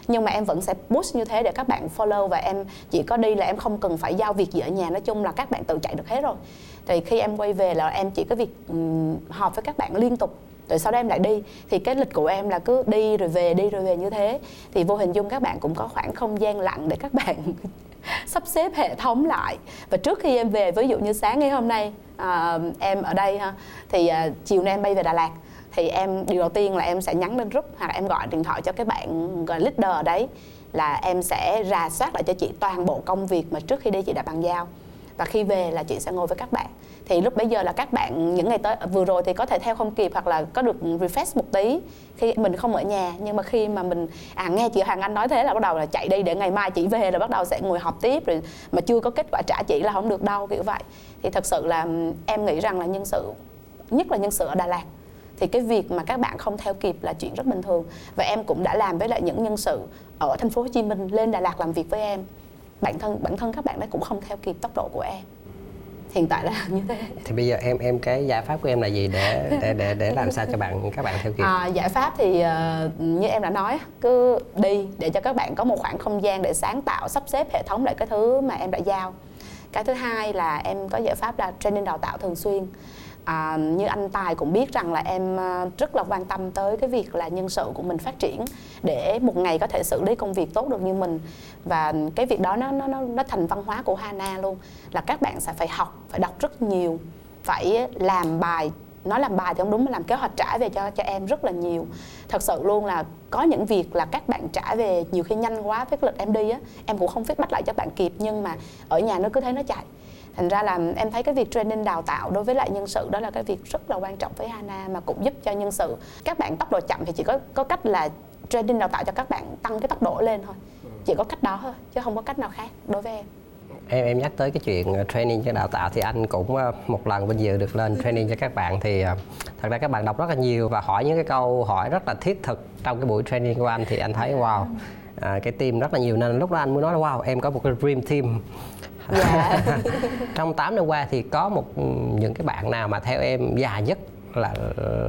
nhưng mà em vẫn sẽ push như thế để các bạn follow và em chỉ có đi là em không cần phải giao việc gì ở nhà. Nói chung là các bạn tự chạy được hết rồi. Thì khi em quay về là em chỉ có việc um, họp với các bạn liên tục. Rồi sau đó em lại đi. Thì cái lịch của em là cứ đi rồi về đi rồi về như thế. Thì vô hình dung các bạn cũng có khoảng không gian lặng để các bạn *laughs* sắp xếp hệ thống lại. Và trước khi em về ví dụ như sáng ngày hôm nay à, em ở đây ha thì à, chiều nay em bay về Đà Lạt thì em, điều đầu tiên là em sẽ nhắn lên group hoặc là em gọi điện thoại cho cái bạn gọi leader ở đấy là em sẽ rà soát lại cho chị toàn bộ công việc mà trước khi đi chị đã bàn giao. Và khi về là chị sẽ ngồi với các bạn. Thì lúc bây giờ là các bạn, những ngày tới, vừa rồi thì có thể theo không kịp hoặc là có được refresh một tí khi mình không ở nhà. Nhưng mà khi mà mình à nghe chị Hoàng Anh nói thế là bắt đầu là chạy đi để ngày mai chị về là bắt đầu sẽ ngồi họp tiếp rồi mà chưa có kết quả trả chị là không được đâu, kiểu vậy. Thì thật sự là em nghĩ rằng là nhân sự, nhất là nhân sự ở Đà Lạt thì cái việc mà các bạn không theo kịp là chuyện rất bình thường. Và em cũng đã làm với lại những nhân sự ở thành phố Hồ Chí Minh lên Đà Lạt làm việc với em. Bản thân bản thân các bạn ấy cũng không theo kịp tốc độ của em. Hiện tại là *laughs* như thế. Thì bây giờ em em cái giải pháp của em là gì để để để để làm sao cho bạn các bạn theo kịp? À, giải pháp thì uh, như em đã nói cứ đi để cho các bạn có một khoảng không gian để sáng tạo sắp xếp hệ thống lại cái thứ mà em đã giao. Cái thứ hai là em có giải pháp là training đào tạo thường xuyên à, như anh Tài cũng biết rằng là em à, rất là quan tâm tới cái việc là nhân sự của mình phát triển để một ngày có thể xử lý công việc tốt được như mình. Và cái việc đó nó nó nó, nó thành văn hóa của Hana luôn là các bạn sẽ phải học phải đọc rất nhiều phải làm bài nói làm bài thì không đúng mà làm kế hoạch trả về cho cho em rất là nhiều. Thật sự luôn là có những việc là các bạn trả về nhiều khi nhanh quá với lịch em đi á em cũng không feedback bắt lại cho bạn kịp nhưng mà ở nhà nó cứ thấy nó chạy thành ra là em thấy cái việc training đào tạo đối với lại nhân sự đó là cái việc rất là quan trọng với Hana mà cũng giúp cho nhân sự. Các bạn tốc độ chậm thì chỉ có có cách là training đào tạo cho các bạn tăng cái tốc độ lên thôi. Chỉ có cách đó thôi chứ không có cách nào khác đối với em. Em em nhắc tới cái chuyện ờ, training cho đào tạo thì anh cũng ờ, một lần vinh dự được lên training cho các bạn thì ờ, thật ra các bạn đọc rất là nhiều và hỏi những cái câu hỏi rất là thiết thực trong cái buổi training của anh thì anh thấy wow à, cái team rất là nhiều. Nên lúc đó anh mới nói là wow em có một cái dream team dạ. *laughs* Trong 8 năm qua thì có một những cái bạn nào mà theo em dài nhất là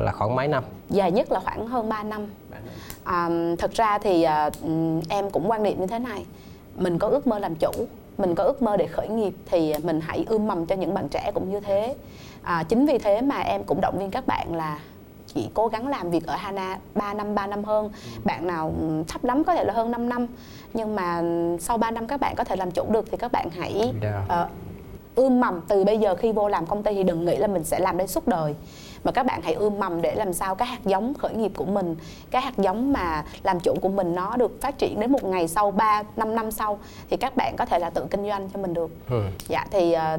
là khoảng mấy năm? Dài nhất là khoảng hơn 3 năm. À, thật ra thì à, em cũng quan niệm như thế này. Mình có ước mơ làm chủ mình có ước mơ để khởi nghiệp thì mình hãy ươm mầm cho những bạn trẻ cũng như thế. À, chính vì thế mà em cũng động viên các bạn là chỉ cố gắng làm việc ở Hana 3 năm 3 năm hơn. Bạn nào ừm, thấp lắm có thể là hơn 5 năm. Nhưng mà sau 3 năm các bạn có thể làm chủ được thì các bạn hãy Dạ. ờ, ươm mầm từ bây giờ khi vô làm công ty thì đừng nghĩ là mình sẽ làm đến suốt đời mà các bạn hãy ươm mầm để làm sao cái hạt giống khởi nghiệp của mình cái hạt giống mà làm chủ của mình nó được phát triển đến một ngày sau 3 5 năm sau thì các bạn có thể là tự kinh doanh cho mình được Ừ. dạ thì ờ,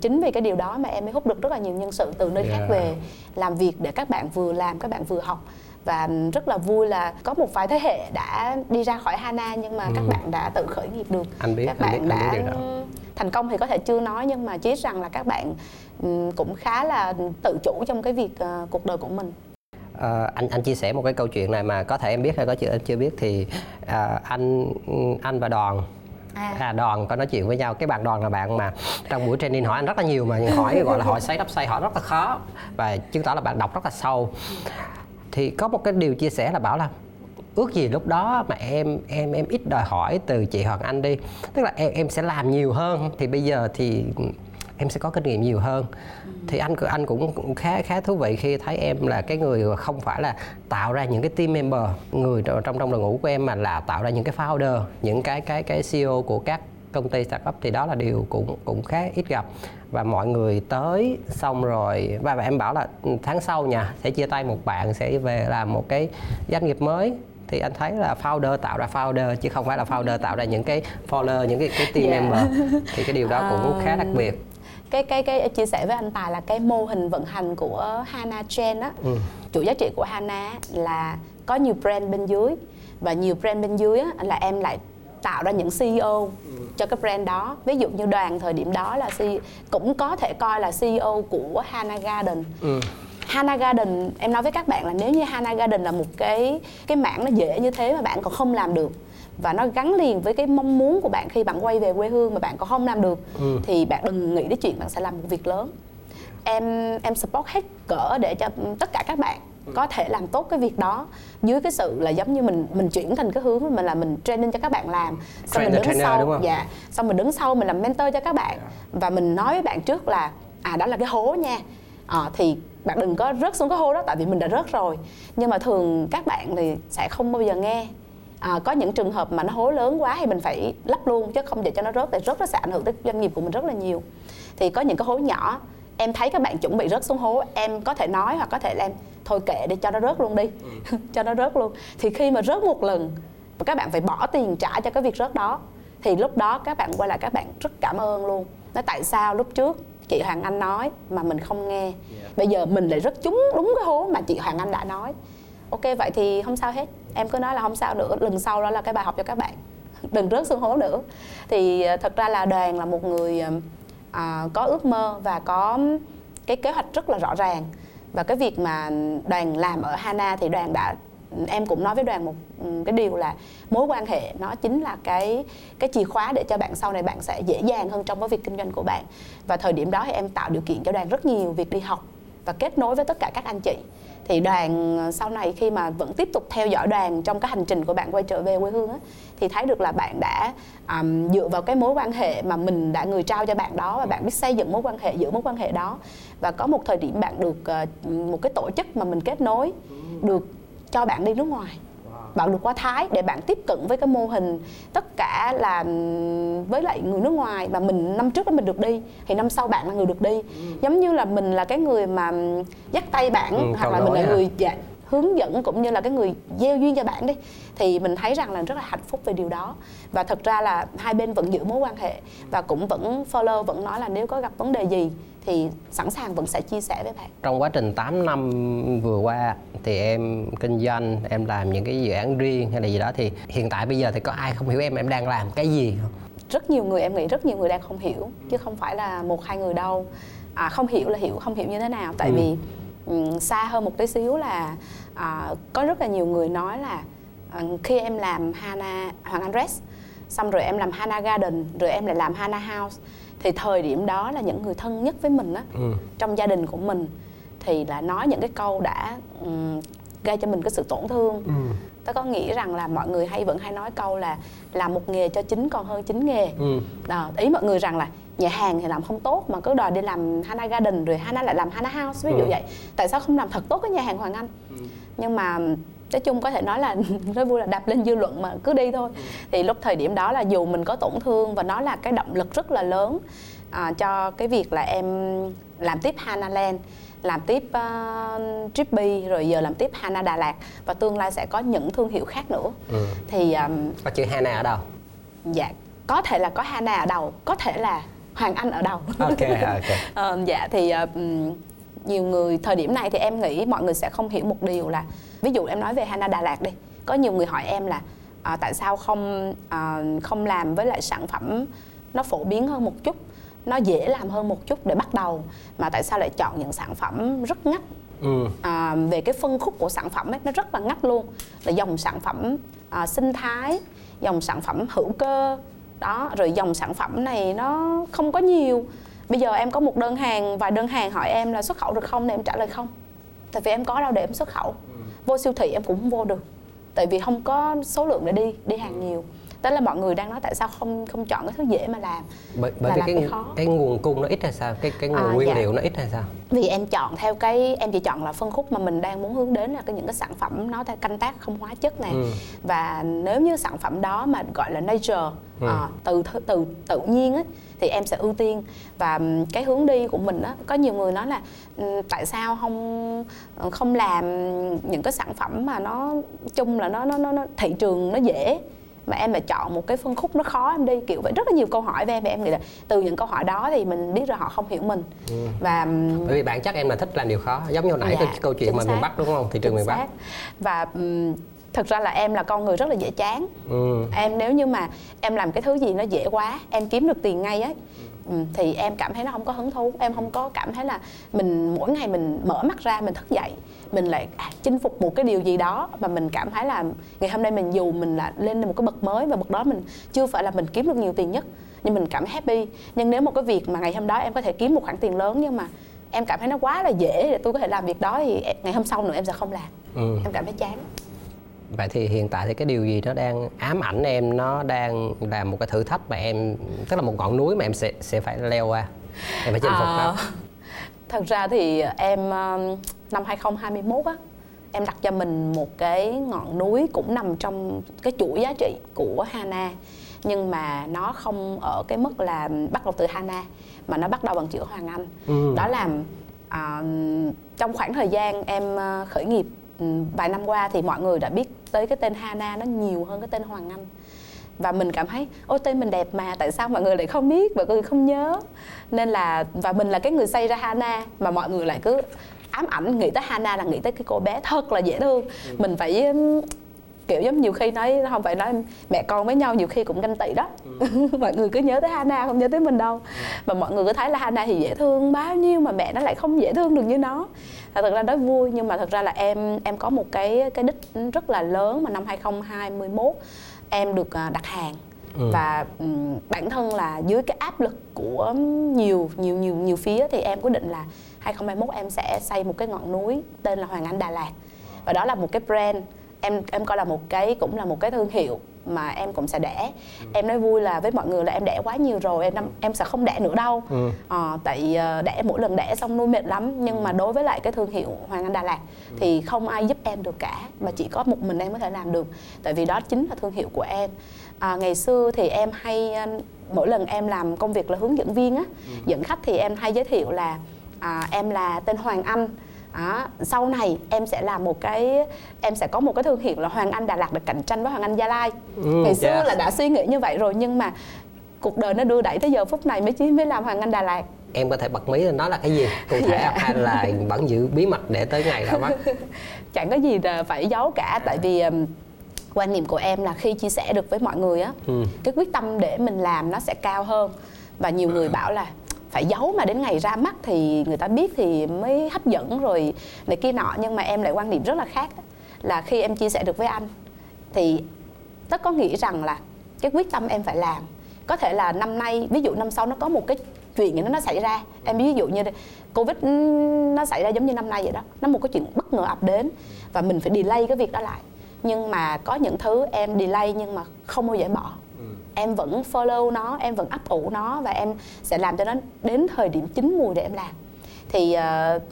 chính vì cái điều đó mà em mới hút được rất là nhiều nhân sự từ nơi khác Yeah. về làm việc để các bạn vừa làm các bạn vừa học và rất là vui là có một vài thế hệ đã đi ra khỏi Hana nhưng mà các Ừ. bạn đã tự khởi nghiệp được Anh biết, các anh biết, bạn anh biết đã điều đó. thành công thì có thể chưa nói nhưng mà chỉ biết rằng là các bạn cũng khá là tự chủ trong cái việc ờ, cuộc đời của mình. Ờ, anh anh chia sẻ một cái câu chuyện này mà có thể em biết hay có chưa? Anh chưa biết thì à, anh anh và đoàn. À. à, đoàn có nói chuyện với nhau. Cái bạn đoàn là bạn mà trong buổi training hỏi anh rất là nhiều mà hỏi gọi là hỏi xây đắp xây hỏi rất là khó. Và chứng tỏ là bạn đọc rất là sâu. Thì có một cái điều chia sẻ là bảo là ước gì lúc đó mà em em em ít đòi hỏi từ chị Hoàng Anh đi. Tức là em em sẽ làm nhiều hơn. Thì bây giờ thì em sẽ có kinh nghiệm nhiều hơn. Thì anh anh cũng khá khá thú vị khi thấy em là cái người không phải là tạo ra những cái team member người trong trong đội ngũ của em mà là tạo ra những cái founder những cái cái cái CEO của các công ty startup thì đó là điều cũng cũng khá ít gặp. Và mọi người tới xong rồi và, và em bảo là "Ừ, tháng sau nha sẽ chia tay một bạn sẽ về làm một cái doanh nghiệp mới. Thì anh thấy là founder tạo ra founder chứ không phải là founder tạo ra những cái follower những cái, cái team Dạ. member. *laughs* Thì cái điều đó cũng khá đặc biệt cái cái cái chia sẻ với anh Tài là cái mô hình vận hành của Hana Chain á Ừ. chủ giá trị của Hana là có nhiều brand bên dưới và nhiều brand bên dưới á, là em lại tạo ra những CEO cho cái brand đó ví dụ như đoàn thời điểm đó là CEO, cũng có thể coi là CEO của Hana Garden Ừ. Hana Garden em nói với các bạn là nếu như Hana Garden là một cái cái mảng nó dễ như thế mà bạn còn không làm được và nó gắn liền với cái mong muốn của bạn khi bạn quay về quê hương mà bạn còn không làm được. Ừ. thì bạn đừng nghĩ đến chuyện bạn sẽ làm một việc lớn. Em em support hết cỡ để cho tất cả các bạn có thể làm tốt cái việc đó. Dưới cái sự là giống như mình mình chuyển thành cái hướng mình là mình training cho các bạn làm. Xong mình Trainer, đứng sau dạ. Xong mình đứng sau mình làm mentor cho các bạn. Và mình nói với bạn trước là à đó là cái hố nha. Ờ, thì bạn đừng có rớt xuống cái hố đó tại vì mình đã rớt rồi. Nhưng mà thường các bạn thì sẽ không bao giờ nghe à, có những trường hợp mà nó hố lớn quá thì mình phải lắp luôn chứ không để cho nó rớt tại rớt nó sẽ ảnh hưởng tới doanh nghiệp của mình rất là nhiều. Thì có những cái hố nhỏ em thấy các bạn chuẩn bị rớt xuống hố em có thể nói hoặc có thể là em thôi kệ để cho nó rớt luôn đi. *laughs* Cho nó rớt luôn. Thì khi mà rớt một lần và các bạn phải bỏ tiền trả cho cái việc rớt đó thì lúc đó các bạn quay lại các bạn rất cảm ơn luôn. Nói tại sao lúc trước chị Hoàng Anh nói mà mình không nghe? Bây giờ mình lại rất trúng đúng cái hố mà chị Hoàng Anh đã nói ok vậy thì không sao hết. Em cứ nói là không sao nữa. Lần sau đó là cái bài học cho các bạn. *laughs* Đừng rớt xuống hố nữa. Thì ờ, thật ra là đoàn là một người ờ, à, có ước mơ và có cái kế hoạch rất là rõ ràng. Và cái việc mà đoàn làm ở Hana thì đoàn đã em cũng nói với đoàn một ừ, cái điều là mối quan hệ nó chính là cái cái chìa khóa để cho bạn sau này bạn sẽ dễ dàng hơn trong cái việc kinh doanh của bạn. Và thời điểm đó thì em tạo điều kiện cho đoàn rất nhiều việc đi học và kết nối với tất cả các anh chị thì đoàn ờ, sau này khi mà vẫn tiếp tục theo dõi đoàn trong cái hành trình của bạn quay trở về quê hương á thì thấy được là bạn đã um, dựa vào cái mối quan hệ mà mình đã người trao cho bạn đó và bạn biết xây dựng mối quan hệ giữ mối quan hệ đó. Và có một thời điểm bạn được uh, một cái tổ chức mà mình kết nối được cho bạn đi nước ngoài bạn được qua Thái để bạn tiếp cận với cái mô hình tất cả là với lại người nước ngoài mà mình năm trước đó mình được đi thì năm sau bạn là người được đi ừ. giống như là mình là cái người mà dắt tay bạn ừ, hoặc là mình là à. người dạ, hướng dẫn cũng như là cái người gieo duyên cho bạn đi thì mình thấy rằng là rất là hạnh phúc về điều đó và thật ra là hai bên vẫn giữ mối quan hệ và cũng vẫn follow vẫn nói là nếu có gặp vấn đề gì thì sẵn sàng vẫn sẽ chia sẻ với bạn. Trong quá trình 8 năm vừa qua thì em kinh doanh em làm những cái dự án riêng hay là gì đó thì hiện tại bây giờ thì có ai không hiểu em em đang làm cái gì không? Rất nhiều người em nghĩ rất nhiều người đang không hiểu chứ không phải là một hai người đâu. À, không hiểu là hiểu không hiểu như thế nào. Tại ừ. vì um, xa hơn một tí xíu là à, có rất là nhiều người nói là à, khi em làm Hana Hoàng Anh Dress xong rồi em làm Hana Garden rồi em lại làm Hana House thì thời điểm đó là những người thân nhất với mình á ừ. trong gia đình của mình thì là nói những cái câu đã um, gây cho mình cái sự tổn thương ừ. tớ có nghĩ rằng là mọi người hay vẫn hay nói câu là làm một nghề cho chính còn hơn chính nghề ừ. đó, ý mọi người rằng là nhà hàng thì làm không tốt mà cứ đòi đi làm Hana Garden rồi Hana lại làm Hana House ví dụ ừ. vậy tại sao không làm thật tốt cái nhà hàng Hoàng Anh ừ. nhưng mà nói chung có thể nói là *laughs* nói vui là đạp lên dư luận mà cứ đi thôi. Thì lúc thời điểm đó là dù mình có tổn thương và nó là cái động lực rất là lớn à, cho cái việc là em làm tiếp Hana Land làm tiếp uh, Trippy rồi giờ làm tiếp Hana Đà Lạt và tương lai sẽ có những thương hiệu khác nữa. Ừ. thì um, có chữ Hana ở đâu? dạ có thể là có Hana ở đầu có thể là Hoàng Anh ở đầu. Ok *laughs* ok. Uh, dạ thì uh, nhiều người thời điểm này thì em nghĩ mọi người sẽ không hiểu một điều là ví dụ em nói về Hana Đà Lạt đi có nhiều người hỏi em là à, tại sao không à, không làm với lại sản phẩm nó phổ biến hơn một chút nó dễ làm hơn một chút để bắt đầu mà tại sao lại chọn những sản phẩm rất ngách ừ. à, về cái phân khúc của sản phẩm ấy nó rất là ngách luôn là dòng sản phẩm à, sinh thái dòng sản phẩm hữu cơ đó rồi dòng sản phẩm này nó không có nhiều bây giờ em có một đơn hàng vài đơn hàng hỏi em là xuất khẩu được không thì em trả lời không tại vì em có đâu để em xuất khẩu. Vô siêu thị em cũng không vô được tại vì không có số lượng để đi đi hàng nhiều tức là mọi người đang nói tại sao không không chọn cái thứ dễ mà làm bởi, bởi vì cái, cái khó cái nguồn cung nó ít hay sao cái cái nguồn à, nguyên dạ. liệu nó ít hay sao vì em chọn theo cái em chỉ chọn là phân khúc mà mình đang muốn hướng đến là cái những cái sản phẩm nó theo canh tác không hóa chất này ừ. và nếu như sản phẩm đó mà gọi là nature ừ. à, từ từ tự nhiên ấy thì em sẽ ưu tiên. Và cái hướng đi của mình á có nhiều người nói là tại sao không không làm những cái sản phẩm mà nó chung là nó nó nó thị trường nó dễ? Mà em lại chọn một cái phân khúc nó khó em đi kiểu vậy rất là nhiều câu hỏi về em và em nghĩ là từ những câu hỏi đó thì mình biết rồi họ không hiểu mình. Ừ. và bởi vì bản chất em là thích làm điều khó giống như hồi nãy dạ, cái câu chuyện mà miền bắc đúng không? Thị trường miền bắc. và thực ra là em là con người rất là dễ chán. Ừ. em nếu như mà em làm cái thứ gì nó dễ quá em kiếm được tiền ngay ấy Ừ, thì em cảm thấy nó không có hứng thú. Em không có cảm thấy là mình mỗi ngày mình mở mắt ra mình thức dậy mình lại à, chinh phục một cái điều gì đó mà mình cảm thấy là ngày hôm nay mình dù mình là lên một cái bậc mới và bậc đó mình chưa phải là mình kiếm được nhiều tiền nhất nhưng mình cảm thấy happy. Nhưng nếu một cái việc mà ngày hôm đó em có thể kiếm một khoản tiền lớn nhưng mà em cảm thấy nó quá là dễ để tôi có thể làm việc đó thì ngày hôm sau nữa em sẽ không làm. Ừ. em cảm thấy chán vậy thì hiện tại thì cái điều gì nó đang ám ảnh em nó đang là một cái thử thách mà em tức là một ngọn núi mà em sẽ sẽ phải leo qua? Em phải chinh phục à, thật ra thì em um, năm 2021 á em đặt cho mình một cái ngọn núi cũng nằm trong cái chuỗi giá trị của Hana. Nhưng mà nó không ở cái mức là bắt đầu từ Hana mà nó bắt đầu bằng chữ Hoàng Anh. Ừ. đó là à, trong khoảng thời gian em uh, khởi nghiệp vài năm qua thì mọi người đã biết tới cái tên Hana nó nhiều hơn cái tên Hoàng Anh và mình cảm thấy ôi tên mình đẹp mà tại sao mọi người lại không biết mọi người không nhớ nên là và mình là cái người xây ra Hana mà mọi người lại cứ ám ảnh nghĩ tới Hana là nghĩ tới cái cô bé thật là dễ thương ừ. mình phải kiểu giống nhiều khi nói không phải nói mẹ con với nhau nhiều khi cũng ganh tị đó ừ. *laughs* mọi người cứ nhớ tới Hana không nhớ tới mình đâu ừ. mà mọi người cứ thấy là Hana thì dễ thương bao nhiêu mà mẹ nó lại không dễ thương được như nó thật ra nói vui nhưng mà thật ra là em em có một cái cái đích rất là lớn mà năm 2021 em được à, đặt hàng. Ừ. và um, bản thân là dưới cái áp lực của nhiều nhiều nhiều nhiều phía thì em quyết định là 2021 em sẽ xây một cái ngọn núi tên là Hoàng Anh Đà Lạt. Và đó là một cái brand em em coi là một cái cũng là một cái thương hiệu mà em cũng sẽ đẻ ừ. em nói vui là với mọi người là em đẻ quá nhiều rồi em em sẽ không đẻ nữa đâu ừ. à, tại ờ, đẻ mỗi lần đẻ xong nuôi mệt lắm nhưng mà đối với lại cái thương hiệu hoàng anh đà lạt ừ. thì không ai giúp em được cả mà chỉ có một mình em có thể làm được tại vì đó chính là thương hiệu của em à, ngày xưa thì em hay ờ, mỗi lần em làm công việc là hướng dẫn viên á ừ. dẫn khách thì em hay giới thiệu là à, em là tên hoàng anh đó. sau này em sẽ làm một cái em sẽ có một cái thương hiệu là Hoàng Anh Đà Lạt để cạnh tranh với Hoàng Anh Gia Lai ừ, ngày xưa yeah. là đã suy nghĩ như vậy rồi nhưng mà cuộc đời nó đưa đẩy tới giờ phút này mới chỉ mới làm Hoàng Anh Đà Lạt em có thể bật mí lên nó là cái gì cụ thể yeah. *laughs* hay là vẫn giữ bí mật để tới ngày ra *laughs* mắt chẳng có gì là phải giấu cả tại vì um, quan niệm của em là khi chia sẻ được với mọi người á ừ. cái quyết tâm để mình làm nó sẽ cao hơn và nhiều người bảo là phải giấu mà đến ngày ra mắt thì người ta biết thì mới hấp dẫn rồi này kia nọ. Nhưng mà em lại quan điểm rất là khác là khi em chia sẻ được với anh thì tất có nghĩ rằng là cái quyết tâm em phải làm. Có thể là năm nay, ví dụ năm sau nó có một cái chuyện gì nó xảy ra, em ví dụ như covid ừ, nó xảy ra giống như năm nay vậy đó, nó một cái chuyện bất ngờ ập đến và mình phải delay cái việc đó lại. Nhưng mà có những thứ em delay nhưng mà không bao giờ bỏ em vẫn follow nó em vẫn ấp ủ nó và em sẽ làm cho nó đến thời điểm chín mùi để em làm. Thì uh,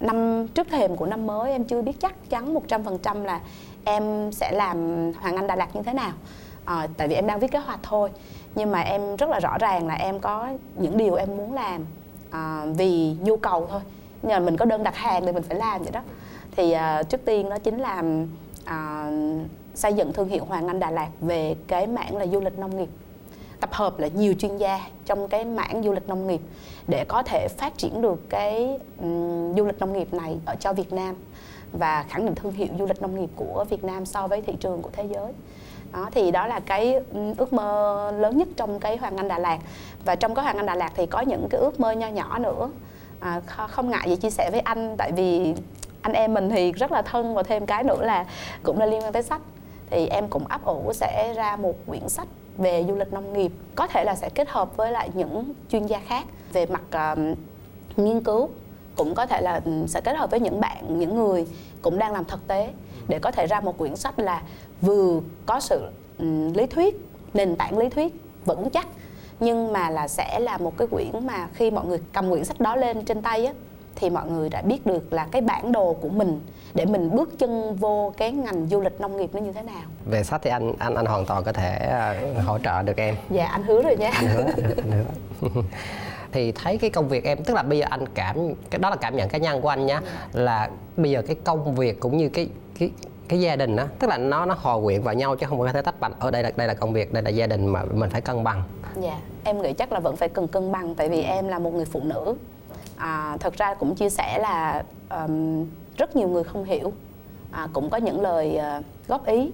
năm trước thềm của năm mới em chưa biết chắc chắn 100% là em sẽ làm Hoàng Anh Đà Lạt như thế nào. À, tại vì em đang viết kế hoạch thôi. Nhưng mà em rất là rõ ràng là em có những điều em muốn làm à, vì nhu cầu thôi. Nhưng mà mình có đơn đặt hàng thì mình phải làm vậy đó. Thì à, trước tiên đó chính là à, xây dựng thương hiệu Hoàng Anh Đà Lạt về cái mảng là du lịch nông nghiệp. Tập hợp là nhiều chuyên gia trong cái mảng du lịch nông nghiệp để có thể phát triển được cái um, du lịch nông nghiệp này ở cho Việt Nam và khẳng định thương hiệu du lịch nông nghiệp của Việt Nam so với thị trường của thế giới. Đó thì đó là cái ước mơ lớn nhất trong cái Hoàng Anh Đà Lạt. Và trong cái Hoàng Anh Đà Lạt thì có những cái ước mơ nho nhỏ nữa. À, không ngại gì chia sẻ với anh tại vì anh em mình thì rất là thân và thêm cái nữa là cũng là liên quan tới sách thì em cũng ấp ủ sẽ ra một quyển sách về du lịch nông nghiệp có thể là sẽ kết hợp với lại những chuyên gia khác về mặt uh, nghiên cứu cũng có thể là sẽ kết hợp với những bạn những người cũng đang làm thực tế để có thể ra một quyển sách là vừa có sự um, lý thuyết nền tảng lý thuyết vững chắc nhưng mà là sẽ là một cái quyển mà khi mọi người cầm quyển sách đó lên trên tay á thì mọi người đã biết được là cái bản đồ của mình để mình bước chân vô cái ngành du lịch nông nghiệp nó như thế nào. Về sách thì anh anh anh hoàn toàn có thể uh, hỗ trợ được em. Dạ anh hứa rồi nha. Anh hứa anh hứa, anh hứa. *laughs* thì thấy cái công việc em tức là bây giờ anh cảm cái đó là cảm nhận cá nhân của anh nhé là bây giờ cái công việc cũng như cái cái cái gia đình đó tức là nó nó hòa quyện vào nhau chứ không có thể tách bạch. Ở đây là đây là công việc đây là gia đình mà mình phải cân bằng. Dạ em nghĩ chắc là vẫn phải cần cân bằng tại vì em là một người phụ nữ à, thật ra cũng chia sẻ là um, rất nhiều người không hiểu à, cũng có những lời uh, góp ý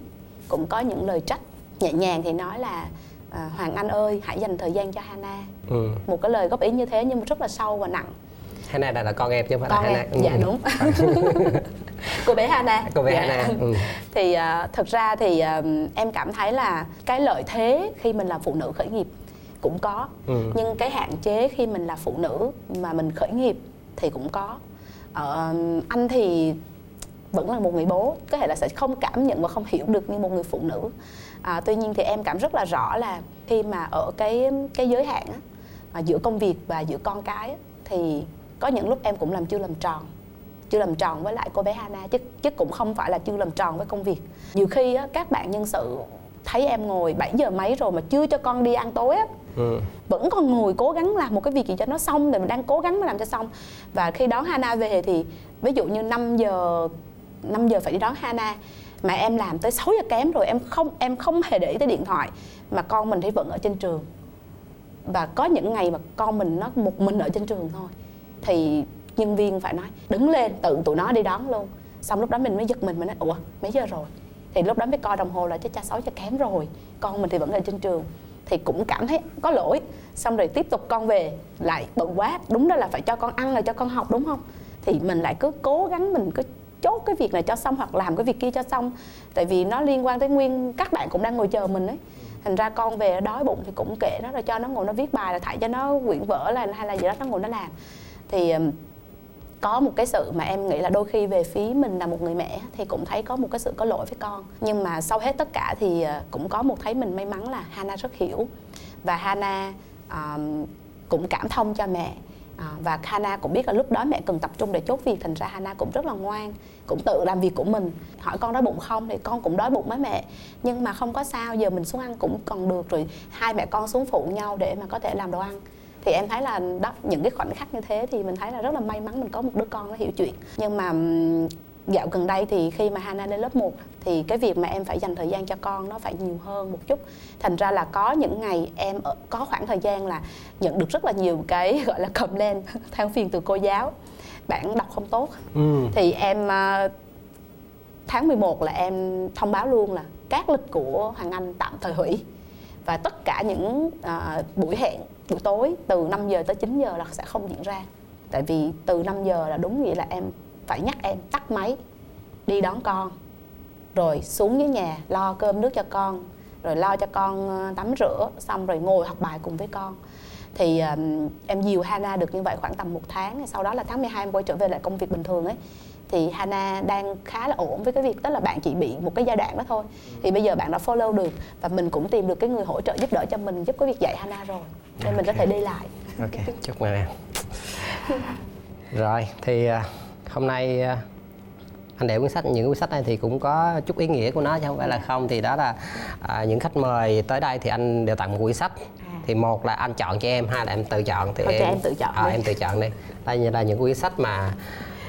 cũng có những lời trách nhẹ nhàng thì nói là à, Hoàng Anh ơi hãy dành thời gian cho Hana ừ. một cái lời góp ý như thế nhưng mà rất là sâu và nặng Hana là, là con em chứ không phải con là Hana em. dạ ừ. đúng *laughs* cô bé Hana *laughs* cô bé dạ. Hana ừ. *laughs* thì uh, thực ra thì uh, em cảm thấy là cái lợi thế khi mình là phụ nữ khởi nghiệp cũng có. Ừ. nhưng cái hạn chế khi mình là phụ nữ mà mình khởi nghiệp thì cũng có. Ờ, anh thì vẫn là một người bố có thể là sẽ không cảm nhận và không hiểu được như một người phụ nữ. À, tuy nhiên thì em cảm rất là rõ là khi mà ở cái cái giới hạn á, à, giữa công việc và giữa con cái á, thì có những lúc em cũng làm chưa làm tròn chưa làm tròn với lại cô bé Hana chứ chứ cũng không phải là chưa làm tròn với công việc. Nhiều khi á, các bạn nhân sự thấy em ngồi 7 giờ mấy rồi mà chưa cho con đi ăn tối á. Ừ. vẫn còn ngồi cố gắng làm một cái việc gì cho nó xong thì mình đang cố gắng làm cho xong. Và khi đón Hana về thì ví dụ như 5 giờ 5 giờ phải đi đón Hana mà em làm tới 6 giờ kém rồi em không em không hề để ý tới điện thoại mà con mình thì vẫn ở trên trường. Và có những ngày mà con mình nó một mình ở trên trường thôi. Thì nhân viên phải nói đứng lên tự tụi nó đi đón luôn. Xong lúc đó mình mới giật mình mình nói ủa mấy giờ rồi thì lúc đó mới coi đồng hồ là chứ cha sáu giờ kém rồi. Con mình thì vẫn ở trên trường, thì cũng cảm thấy có lỗi. Xong rồi tiếp tục con về, lại bận quá. Đúng đó là phải cho con ăn là cho con học, đúng không? Thì mình lại cứ cố gắng mình cứ chốt cái việc này cho xong hoặc làm cái việc kia cho xong. Tại vì nó liên quan tới nguyên, các bạn cũng đang ngồi chờ mình ấy. Thành ra con về đói bụng thì cũng kệ nó rồi cho nó ngồi, nó viết bài là thảy cho nó quyển vở là hay là gì đó, nó ngồi nó làm. Thì có một cái sự mà em nghĩ là đôi khi về phía mình là một người mẹ thì cũng thấy có một cái sự có lỗi với con. Nhưng mà sau hết tất cả thì ờ, cũng có một thấy mình may mắn là Hana rất hiểu. Và Hana um, cũng cảm thông cho mẹ. À, và Hana cũng biết là lúc đó mẹ cần tập trung để chốt việc thành ra Hana cũng rất là ngoan cũng tự làm việc của mình. Hỏi con đói bụng không thì con cũng đói bụng với mẹ. Nhưng mà không có sao giờ mình xuống ăn cũng còn được rồi hai mẹ con xuống phụ nhau để mà có thể làm đồ ăn thì em thấy là đó những cái khoảnh khắc như thế thì mình thấy là rất là may mắn mình có một đứa con nó hiểu chuyện. Nhưng mà dạo gần đây thì khi mà Hana lên lớp 1 thì cái việc mà em phải dành thời gian cho con nó phải nhiều hơn một chút. Thành ra là có những ngày em ở, có khoảng thời gian là nhận được rất là nhiều cái *laughs* gọi là comment *laughs* than phiền từ cô giáo bạn đọc không tốt. Ừ. thì em à, tháng 11 là em thông báo luôn là các lịch của Hoàng Anh tạm thời hủy. Và tất cả những à, buổi hẹn buổi tối từ 5 giờ tới 9 giờ là sẽ không diễn ra. Tại vì từ 5 giờ là đúng nghĩa là em phải nhắc em tắt máy đi đón con rồi xuống dưới nhà lo cơm nước cho con rồi lo cho con ờ, tắm rửa xong rồi ngồi học bài cùng với con. Thì um, em dìu Hana được như vậy khoảng tầm một tháng sau đó là tháng 12 em quay trở về lại công việc bình thường ấy thì Hana đang khá là ổn với cái việc tức là bạn chỉ bị một cái giai đoạn đó thôi. Thì bây giờ bạn đã follow được và mình cũng tìm được cái người hỗ trợ giúp đỡ cho mình giúp cái việc dạy Hana rồi. Nên mình có thể đi lại. Ok chúc mừng em. *laughs* Rồi thì à, hôm nay à, anh để cuốn sách những cuốn sách này thì cũng có chút ý nghĩa của nó chứ không phải là không. Thì đó là à, những khách mời tới đây thì anh đều tặng một quyển sách. À. thì một là anh chọn cho em hai là em tự chọn. Thì Ok, em tự chọn à, đi. em tự chọn đi. Đây là những quyển sách mà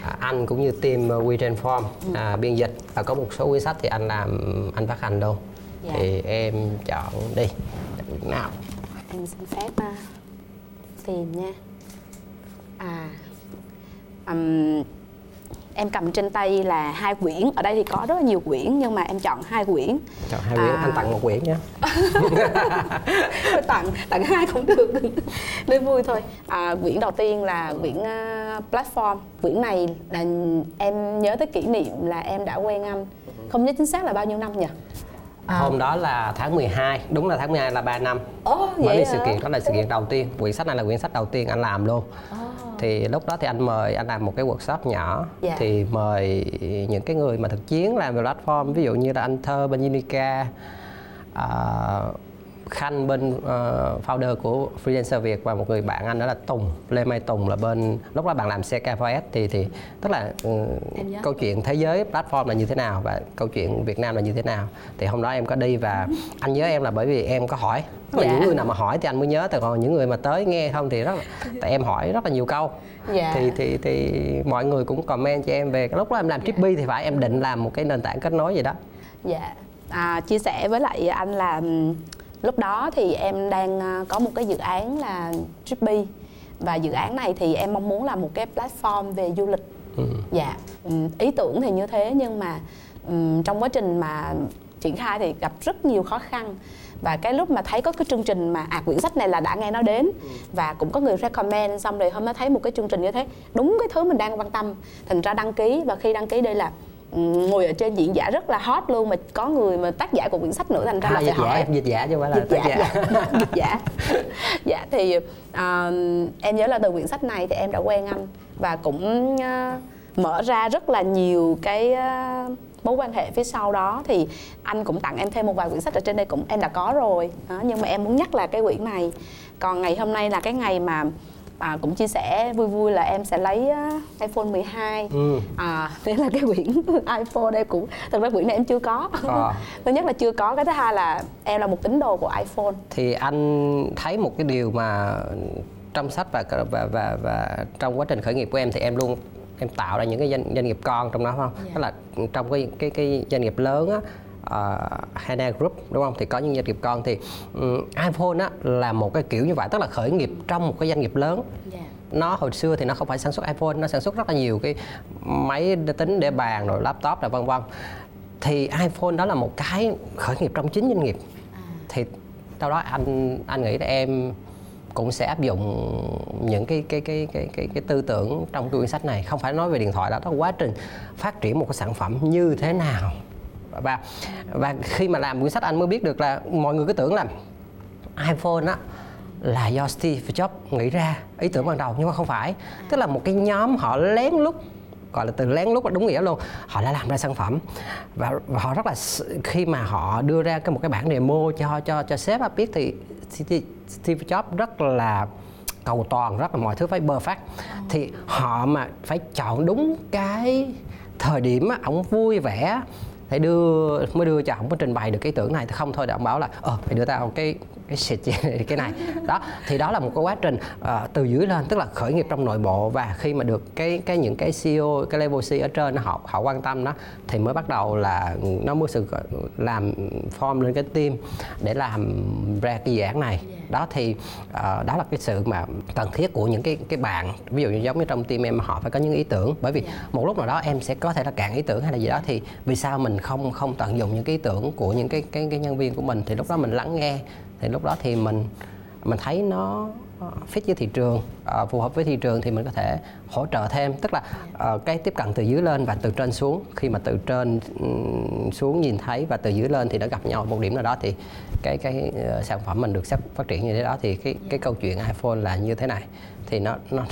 à, anh cũng như team WeTrain Form Ừ. à, biên dịch. Và có một số quyển sách thì anh làm anh phát hành luôn Dạ. thì em chọn đi. Nào. Em xin phép à, tìm nha. À ừm, em cầm trên tay là hai quyển. Ở đây thì có rất là nhiều quyển nhưng mà em chọn hai quyển. Chọn hai quyển À. anh tặng một quyển nhé *laughs* tặng tặng hai cũng được. Nên vui thôi. À, quyển đầu tiên là quyển à, platform. Quyển này là em nhớ tới kỷ niệm là em đã quen anh. Không nhớ chính xác là bao nhiêu năm nhỉ? À. Hôm đó là tháng 12, đúng là tháng 12 là 3 năm. Ồ, Mới vậy đi sự kiện đó là sự kiện đầu tiên. Quyển sách này là quyển sách đầu tiên anh làm luôn. Thì lúc đó thì anh mời anh làm một cái workshop nhỏ Dạ. thì mời những cái người mà thực chiến làm về platform ví dụ như là anh Thơ bên Unica à, Khanh bên ờ, founder của Freelancer Việt và một người bạn anh đó là Tùng Lê Mai Tùng là bên lúc đó bạn làm CK4S thì thì tức là ừ, nhớ. câu chuyện thế giới platform là như thế nào và câu chuyện Việt Nam là như thế nào thì hôm đó em có đi và *laughs* anh nhớ em là bởi vì em có hỏi tức là Dạ. những người nào mà hỏi thì anh mới nhớ แต่ còn những người mà tới nghe không thì rất là tại em hỏi rất là nhiều câu Dạ. thì thì thì mọi người cũng comment cho em về lúc đó em làm Trippy thì phải em định làm một cái nền tảng kết nối gì đó Dạ, à, chia sẻ với lại anh là ừm, lúc đó thì em đang à, có một cái dự án là Trippy và dự án này thì em mong muốn làm một cái platform về du lịch. Ừ. Dạ, ừm, ý tưởng thì như thế nhưng mà ừm, trong quá trình mà triển khai thì gặp rất nhiều khó khăn. Và cái lúc mà thấy có cái chương trình mà à quyển sách này là đã nghe nói đến và cũng có người recommend xong rồi hôm đó thấy một cái chương trình như thế đúng cái thứ mình đang quan tâm. Thành ra đăng ký và khi đăng ký đây là ừ, ngồi ở trên diễn giả rất là hot luôn mà có người mà tác giả của quyển sách nữa thành ra à, là dịch giả dịch giả chứ không phải là dịch tác giả, giả dạ. dịch giả. *laughs* Dạ thì à, em nhớ là từ quyển sách này thì em đã quen anh và cũng à, mở ra rất là nhiều cái à, mối quan hệ phía sau đó. Thì anh cũng tặng em thêm một vài quyển sách ở trên đây cũng em đã có rồi. Đó, nhưng mà em muốn nhắc là cái quyển này. Còn ngày hôm nay là cái ngày mà à, cũng chia sẻ vui vui là em sẽ lấy á, iPhone 12 Ừ. à thế là cái quyển *laughs* iPhone em cũng thật ra quyển này em chưa có Ờ. *laughs* thứ nhất là chưa có cái thứ hai là em là một tín đồ của iPhone thì anh thấy một cái điều mà trong sách và và và, và trong quá trình khởi nghiệp của em thì em luôn em tạo ra những cái doanh, doanh nghiệp con trong đó phải không? Dạ. Tức là trong cái cái cái doanh nghiệp lớn á uh, Hana Group đúng không? Thì có những doanh nghiệp con thì um, iPhone á là một cái kiểu như vậy tức là khởi nghiệp trong một cái doanh nghiệp lớn. Nó hồi xưa thì nó không phải sản xuất iPhone nó sản xuất rất là nhiều cái máy tính để bàn rồi laptop rồi vân vân. Thì iPhone đó là một cái khởi nghiệp trong chính doanh nghiệp. Thì đâu đó anh anh nghĩ là em cũng sẽ áp dụng những cái cái cái cái cái, cái tư tưởng trong quyển sách này. Không phải nói về điện thoại đó đó là quá trình phát triển một cái sản phẩm như thế nào và và khi mà làm quyển sách anh mới biết được là mọi người cứ tưởng là iPhone á là do Steve Jobs nghĩ ra ý tưởng ban đầu nhưng mà không phải. Tức là một cái nhóm họ lén lút gọi là từ lén lút là đúng nghĩa luôn họ đã làm ra sản phẩm. Và, và họ rất là khi mà họ đưa ra cái một cái bản demo cho cho cho sếp biết thì Steve Jobs rất là cầu toàn rất là mọi thứ phải bơ phát thì họ mà phải chọn đúng cái thời điểm ông vui vẻ phải đưa, mới đưa cho ông có trình bày được cái tưởng này. Thì không, thôi đảm bảo là ờ phải đưa tao cái cái shit *laughs* cái này. Đó thì đó là một cái quá trình uh, từ dưới lên tức là khởi nghiệp trong nội bộ và khi mà được cái cái những cái CEO cái level C ở trên họ họ quan tâm đó thì mới bắt đầu là nó mới sự làm form lên cái team để làm ra cái dự án này. Đó thì uh, đó là cái sự mà cần thiết của những cái cái bạn ví dụ như giống như trong team em họ phải có những ý tưởng. Bởi vì một lúc nào đó em sẽ có thể là cạn ý tưởng hay là gì đó thì vì sao mình không không tận dụng những cái ý tưởng của những cái cái cái nhân viên của mình thì lúc đó mình lắng nghe thì lúc đó thì mình mình thấy nó ờ, fit với thị trường. Ờ, phù hợp với thị trường thì mình có thể hỗ trợ thêm. Tức là ờ, cái tiếp cận từ dưới lên và từ trên xuống. Khi mà từ trên xuống nhìn thấy và từ dưới lên thì nó gặp nhau một điểm nào đó thì cái cái sản phẩm mình được sắp phát triển như thế đó thì cái cái câu chuyện iPhone là như thế này thì nó nó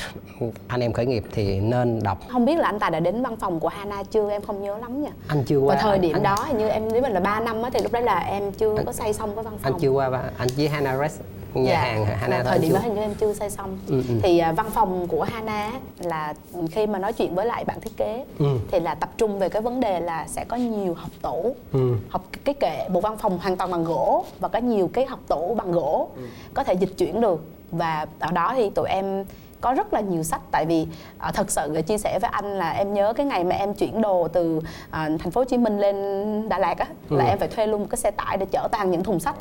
anh em khởi nghiệp thì nên đọc không biết là anh tài đã đến văn phòng của Hana chưa em không nhớ lắm nha anh chưa qua và thời điểm anh, đó hình như em nếu mình là 3 năm á thì lúc đấy là em chưa anh, có xây xong cái văn phòng anh chưa qua anh với Hana Rest nhà dạ. hàng Hana thời điểm đó hình như em chưa xây xong ừ, ừ. thì uh, văn phòng của Hana là khi mà nói chuyện với lại bạn thiết kế ừ. thì là tập trung về cái vấn đề là sẽ có nhiều học tổ ừ. học cái kệ một văn phòng hoàn toàn bằng gỗ và có nhiều cái học tổ bằng gỗ ừ. có thể dịch chuyển được và ở đó thì tụi em có rất là nhiều sách. Tại vì uh, thật sự chia sẻ với anh là em nhớ cái ngày mà em chuyển đồ từ uh, thành phố Hồ Chí Minh lên Đà Lạt á ừ. là em phải thuê luôn một cái xe tải để chở toàn những thùng sách.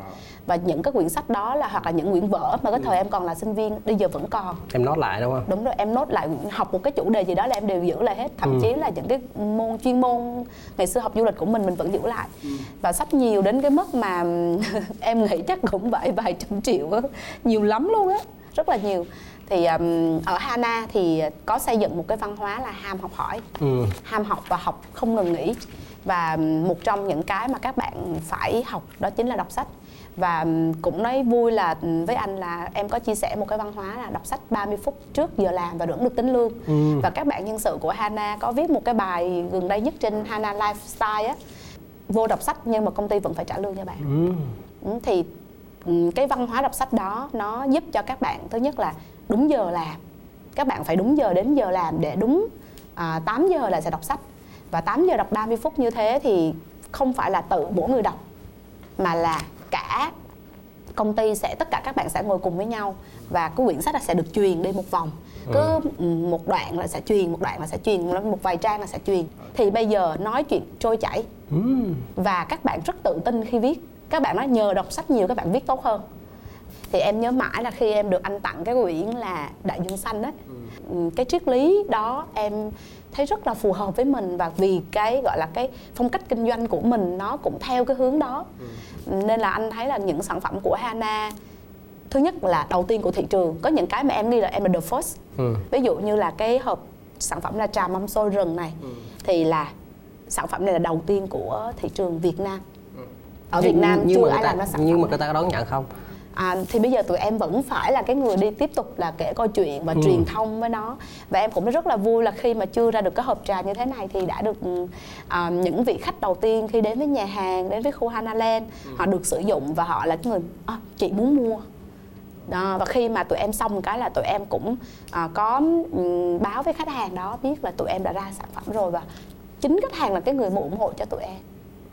Và những cái quyển sách đó là hoặc là những quyển vở mà cái thời em còn là sinh viên bây giờ vẫn còn. Em nốt lại đúng không? Đúng rồi em nốt lại học một cái chủ đề gì đó là em đều giữ lại hết. Thậm ừ. chí là những cái môn chuyên môn ngày xưa học du lịch của mình mình vẫn giữ lại. Ừ. và sách nhiều đến cái mức mà *laughs* em nghĩ chắc cũng vài vài trăm triệu đó. nhiều lắm luôn á rất là nhiều thì um, ở Hana thì có xây dựng một cái văn hóa là ham học hỏi ừ. ham học và học không ngừng nghỉ và một trong những cái mà các bạn phải học đó chính là đọc sách và cũng nói vui là với anh là em có chia sẻ một cái văn hóa là đọc sách 30 phút trước giờ làm và vẫn được tính lương ừ. và các bạn nhân sự của Hana có viết một cái bài gần đây nhất trên Hana Lifestyle á vô đọc sách nhưng mà công ty vẫn phải trả lương cho bạn ừ. thì cái văn hóa đọc sách đó nó giúp cho các bạn thứ nhất là đúng giờ làm. Các bạn phải đúng giờ đến giờ làm để đúng à, 8 giờ là sẽ đọc sách. Và 8 giờ đọc 30 phút như thế thì không phải là tự mỗi người đọc mà là cả công ty sẽ tất cả các bạn sẽ ngồi cùng với nhau và cái quyển sách là sẽ được truyền đi một vòng. Cứ ừ. một đoạn là sẽ truyền một đoạn là sẽ truyền một vài trang là sẽ truyền. Thì bây giờ nói chuyện trôi chảy. Ừ. và các bạn rất tự tin khi viết. Các bạn nói nhờ đọc sách nhiều các bạn viết tốt hơn thì em nhớ mãi là khi em được anh tặng cái quyển là đại dương xanh đấy ừ. cái triết lý đó em thấy rất là phù hợp với mình và vì cái gọi là cái phong cách kinh doanh của mình nó cũng theo cái hướng đó ừ. nên là anh thấy là những sản phẩm của Hana thứ nhất là đầu tiên của thị trường có những cái mà em nghĩ là em là the first ừ. ví dụ như là cái hộp sản phẩm là trà mâm xôi rừng này ừ. thì là sản phẩm này là đầu tiên của thị trường Việt Nam ừ. ở Việt Nam nhưng chưa ai ta, làm ra sản nhưng phẩm mà người ta có đón nhận không à, thì bây giờ tụi em vẫn phải là cái người đi tiếp tục là kể câu chuyện và ừ. truyền thông với nó và em cũng rất là vui là khi mà chưa ra được cái hộp trà như thế này thì đã được à, những vị khách đầu tiên khi đến với nhà hàng đến với khu Hanaland ừ. họ được sử dụng và họ là cái người à, chị muốn mua đó, và khi mà tụi em xong cái là tụi em cũng à, có um, báo với khách hàng đó biết là tụi em đã ra sản phẩm rồi và chính khách hàng là cái người mua ủng hộ cho tụi em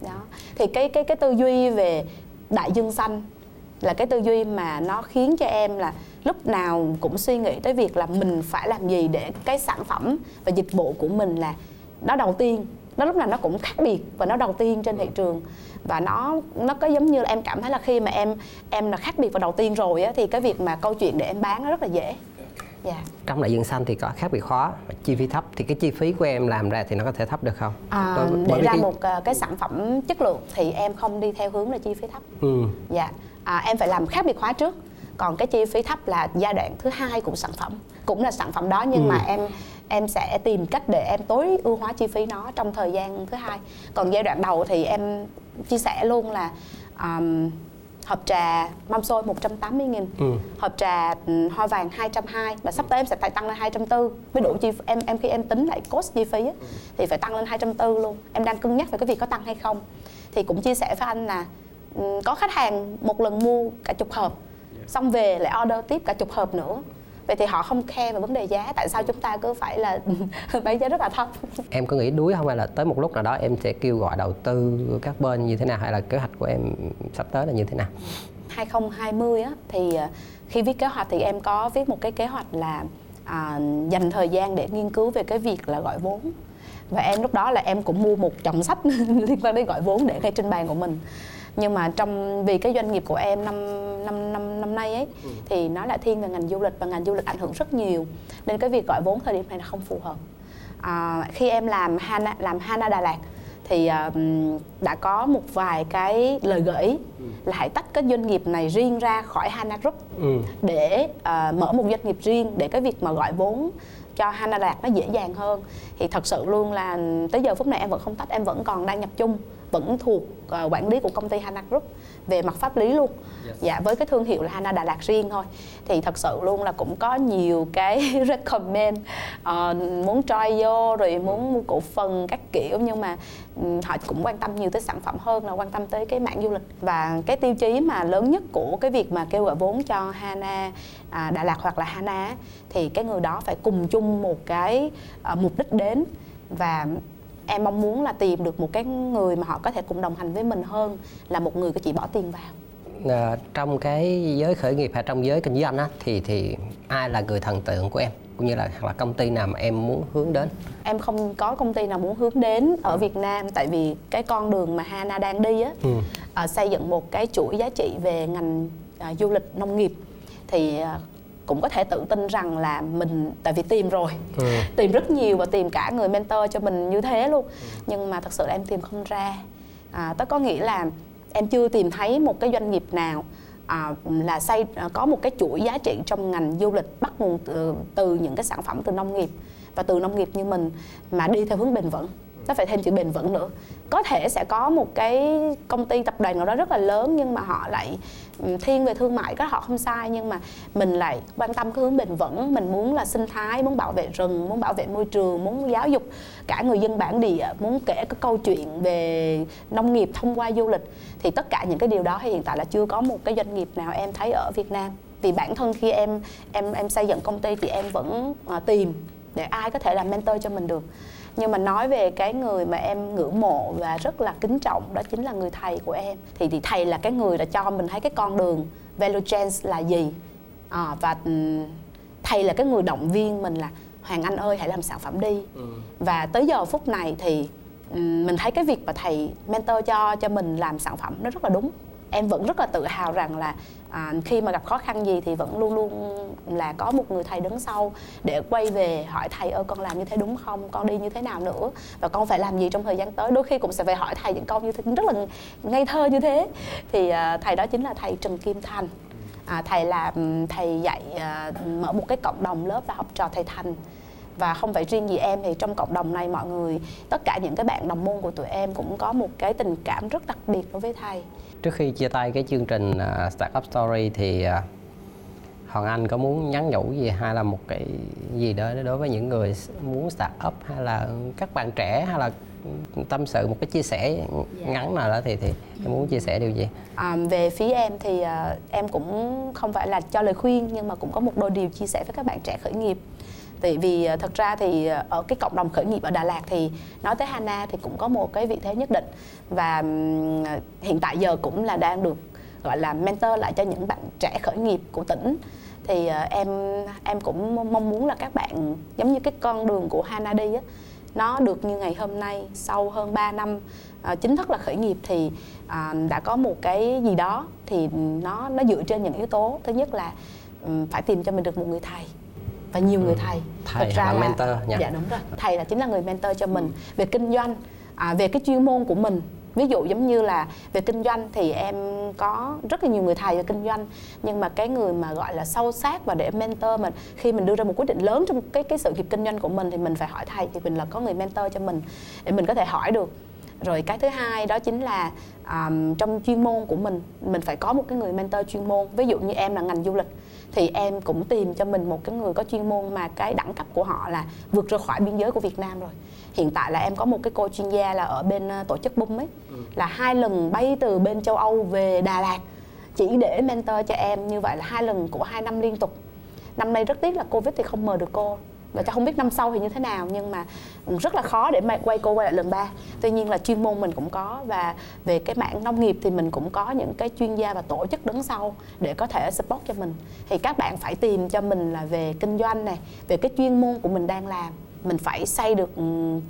đó thì cái cái cái tư duy về đại dương xanh là cái tư duy mà nó khiến cho em là lúc nào cũng suy nghĩ tới việc là mình phải làm gì để cái sản phẩm và dịch vụ của mình là nó đầu tiên nó lúc nào nó cũng khác biệt và nó đầu tiên trên thị trường và nó nó có giống như là em cảm thấy là khi mà em em là khác biệt và đầu tiên rồi á thì cái việc mà câu chuyện để em bán nó rất là dễ yeah. Dạ. trong đại dương xanh thì có khác biệt khó chi phí thấp thì cái chi phí của em làm ra thì nó có thể thấp được không à, để ra cái... một uh, cái sản phẩm chất lượng thì em không đi theo hướng là chi phí thấp ừ. dạ à, em phải làm khác biệt hóa trước. Còn cái chi phí thấp là giai đoạn thứ hai của sản phẩm cũng là sản phẩm đó nhưng ừ. mà em em sẽ tìm cách để em tối ưu hóa chi phí nó trong thời gian thứ hai. Còn giai đoạn đầu thì em chia sẻ luôn là um, hộp trà mâm xôi 180 nghìn Ừ. hộp trà ừ, hoa vàng 220 và sắp tới em sẽ phải tăng lên 240 với đủ chi em em khi em tính lại cost chi phí á, thì phải tăng lên 240 luôn. Em đang cân nhắc về cái việc có tăng hay không. Thì cũng chia sẻ với anh là ừ, có khách hàng một lần mua cả chục hộp xong về lại order tiếp cả chục hộp nữa. Vậy thì họ không khe về vấn đề giá tại sao chúng ta cứ phải là *laughs* bán giá rất là thấp? *laughs* Em có nghĩ đuối không hay là tới một lúc nào đó em sẽ kêu gọi đầu tư các bên như thế nào hay là kế hoạch của em sắp tới là như thế nào? 2020 á, thì à, khi viết kế hoạch thì em có viết một cái kế hoạch là à, dành thời gian để nghiên cứu về cái việc là gọi vốn. Và em lúc đó là em cũng mua một chồng sách *laughs* liên quan đến gọi vốn để ngay trên bàn của mình nhưng mà trong vì cái doanh nghiệp của em năm năm năm năm nay ấy thì nó lại thiên về ngành du lịch và ngành du lịch ảnh hưởng rất nhiều. Nên cái việc gọi vốn thời điểm này là không phù hợp. À, khi em làm Hana làm Hana Đà Lạt thì ừm, đã có một vài cái lời gợi ý là hãy tách cái doanh nghiệp này riêng ra khỏi Hana Group ừ. để à, mở một doanh nghiệp riêng để cái việc mà gọi vốn cho Hana Đạt nó dễ dàng hơn. Thì thật sự luôn là tới giờ phút này em vẫn không tách em vẫn còn đang nhập chung vẫn thuộc à, quản lý của công ty Hana Group về mặt pháp lý luôn. Dạ với cái thương hiệu là Hana Đà Lạt riêng thôi. Thì thật sự luôn là cũng có nhiều cái *laughs* recommend ờ, muốn try vô rồi muốn mua cổ phần các kiểu nhưng mà ừm, họ cũng quan tâm nhiều tới sản phẩm hơn là quan tâm tới cái mảng du lịch. Và cái tiêu chí mà lớn nhất của cái việc mà kêu gọi vốn cho Hana à, Đà Lạt hoặc là Hana thì cái người đó phải cùng chung một cái ờ, mục đích đến. Và em mong muốn là tìm được một cái người mà họ có thể cùng đồng hành với mình hơn là một người chỉ bỏ tiền vào. À, trong cái giới khởi nghiệp hay trong giới kinh doanh á thì thì ai là người thần tượng của em cũng như là hoặc là công ty nào mà em muốn hướng đến? Em không có công ty nào muốn hướng đến ở Việt Nam tại vì cái con đường mà Hana đang đi á Ừ. à, xây dựng một cái chuỗi giá trị về ngành à, du lịch nông nghiệp. Thì à, cũng có thể tự tin rằng là mình tại vì tìm rồi. Ừ. *laughs* tìm rất nhiều và tìm cả người mentor cho mình như thế luôn. Nhưng mà thật sự là em tìm không ra. À, đó có nghĩa là em chưa tìm thấy một cái doanh nghiệp nào à, là xây à, có một cái chuỗi giá trị trong ngành du lịch bắt nguồn từ, từ những cái sản phẩm từ nông nghiệp và từ nông nghiệp như mình mà đi theo hướng bền vững. Nó phải thêm chữ bền vững nữa. Có thể sẽ có một cái công ty tập đoàn nào đó rất là lớn nhưng mà họ lại thiên về thương mại cái họ không sai, nhưng mà mình lại quan tâm cái hướng bền vững. Mình muốn là sinh thái, muốn bảo vệ rừng, muốn bảo vệ môi trường, muốn giáo dục cả người dân bản địa, muốn kể cái câu chuyện về nông nghiệp thông qua du lịch. Thì tất cả những cái điều đó hiện tại là chưa có một cái doanh nghiệp nào em thấy ở Việt Nam. Vì bản thân khi em em em xây dựng công ty thì em vẫn ờ, tìm để ai có thể làm mentor cho mình được nhưng mà nói về cái người mà em ngưỡng mộ và rất là kính trọng đó chính là người thầy của em. Thì, thì thầy là cái người đã cho mình thấy cái con đường value chain là gì. À, và ừm, thầy là cái người động viên mình là Hoàng Anh ơi hãy làm sản phẩm đi. Và tới giờ phút này thì ừm, mình thấy cái việc mà thầy mentor cho cho mình làm sản phẩm nó rất là đúng em vẫn rất là tự hào rằng là à, khi mà gặp khó khăn gì thì vẫn luôn luôn là có một người thầy đứng sau để quay về hỏi thầy ơi con làm như thế đúng không? Con đi như thế nào nữa? Và con phải làm gì trong thời gian tới? Đôi khi cũng sẽ phải hỏi thầy những câu như thế rất là ngây thơ như thế. Thì à, thầy đó chính là thầy Trần Kim Thành. À, thầy là thầy dạy à, mở một cái cộng đồng lớp là học trò thầy Thành. Và không phải riêng gì em thì trong cộng đồng này mọi người tất cả những cái bạn đồng môn của tụi em cũng có một cái tình cảm rất đặc biệt đối với thầy trước khi chia tay cái chương trình uh, Startup Story thì uh, Hoàng Anh có muốn nhắn nhủ gì hay là một cái gì đó đối với những người muốn start up hay là các bạn trẻ hay là tâm sự một cái chia sẻ ngắn nào đó thì thì em muốn chia sẻ điều gì? À, về phía em thì à, em cũng không phải là cho lời khuyên nhưng mà cũng có một đôi điều chia sẻ với các bạn trẻ khởi nghiệp tại vì à, thật ra thì à, ở cái cộng đồng khởi nghiệp ở Đà Lạt thì nói tới Hana thì cũng có một cái vị thế nhất định. Và à, hiện tại giờ cũng là đang được gọi là mentor lại cho những bạn trẻ khởi nghiệp của tỉnh. Thì em em cũng mong muốn là các bạn giống như cái con đường của Hana đi á nó được như ngày hôm nay sau hơn 3 năm à, chính thức là khởi nghiệp thì à, đã có một cái gì đó thì nó nó dựa trên những yếu tố. Thứ nhất là phải tìm cho mình được một người thầy và nhiều người thầy. Thầy Thật hoặc là mentor nha. dạ đúng rồi. Thầy là chính là người mentor cho mình về kinh doanh à, về cái chuyên môn của mình. Ví dụ giống như là về kinh doanh thì em có rất là nhiều người thầy về kinh doanh nhưng mà cái người mà gọi là sâu sát và để mentor mình khi mình đưa ra một quyết định lớn trong cái cái sự nghiệp kinh doanh của mình thì mình phải hỏi thầy thì mình là có người mentor cho mình để mình có thể hỏi được. Rồi cái thứ hai đó chính là um, trong chuyên môn của mình mình phải có một cái người mentor chuyên môn. Ví dụ như em là ngành du lịch thì em cũng tìm cho mình một cái người có chuyên môn mà cái đẳng cấp của họ là vượt ra khỏi biên giới của Việt Nam rồi. Hiện tại là em có một cái cô chuyên gia là ở bên ờ, tổ chức bum ấy là hai lần bay từ bên châu Âu về Đà Lạt chỉ để mentor cho em. Như vậy là hai lần của hai năm liên tục. Năm nay rất tiếc là covid thì không mời được cô và cho không biết năm sau thì như thế nào, nhưng mà rất là khó để mà quay cô quay lại lần ba. Tuy nhiên là chuyên môn mình cũng có và về cái mảng nông nghiệp thì mình cũng có những cái chuyên gia và tổ chức đứng sau để có thể support cho mình. Thì các bạn phải tìm cho mình là về kinh doanh này, về cái chuyên môn của mình đang làm. Mình phải xây được ừ,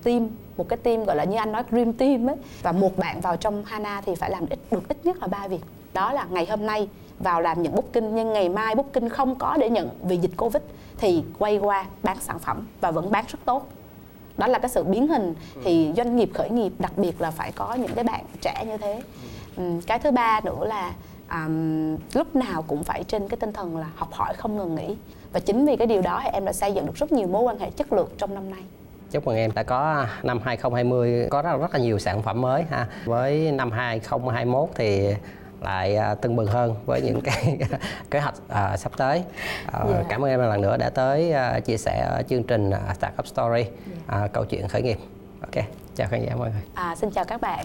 team, một cái team gọi là như anh nói, dream team ấy. Và một bạn vào trong Hana thì phải làm ít, được ít nhất là ba việc. Đó là ngày hôm nay vào làm nhận booking nhưng ngày mai booking không có để nhận vì dịch covid thì quay qua bán sản phẩm và vẫn bán rất tốt. Đó là cái sự biến hình. Thì doanh nghiệp khởi nghiệp đặc biệt là phải có những cái bạn trẻ như thế. Ừm, cái thứ ba nữa là àm, lúc nào cũng phải trên cái tinh thần là học hỏi không ngừng nghỉ. Và chính vì cái điều đó thì em đã xây dựng được rất nhiều mối quan hệ chất lượng trong năm nay. Chúc mừng em đã có năm 2020 có rất, rất là nhiều sản phẩm mới ha. Với năm 2021 thì lại à, tưng bừng hơn với những cái *laughs* kế hoạch à, sắp tới. À, Dạ. Cảm ơn em một lần nữa đã tới à, chia sẻ ở chương trình à, Startup Story à, câu chuyện khởi nghiệp. Ok, chào khán giả mọi người. à, xin chào các bạn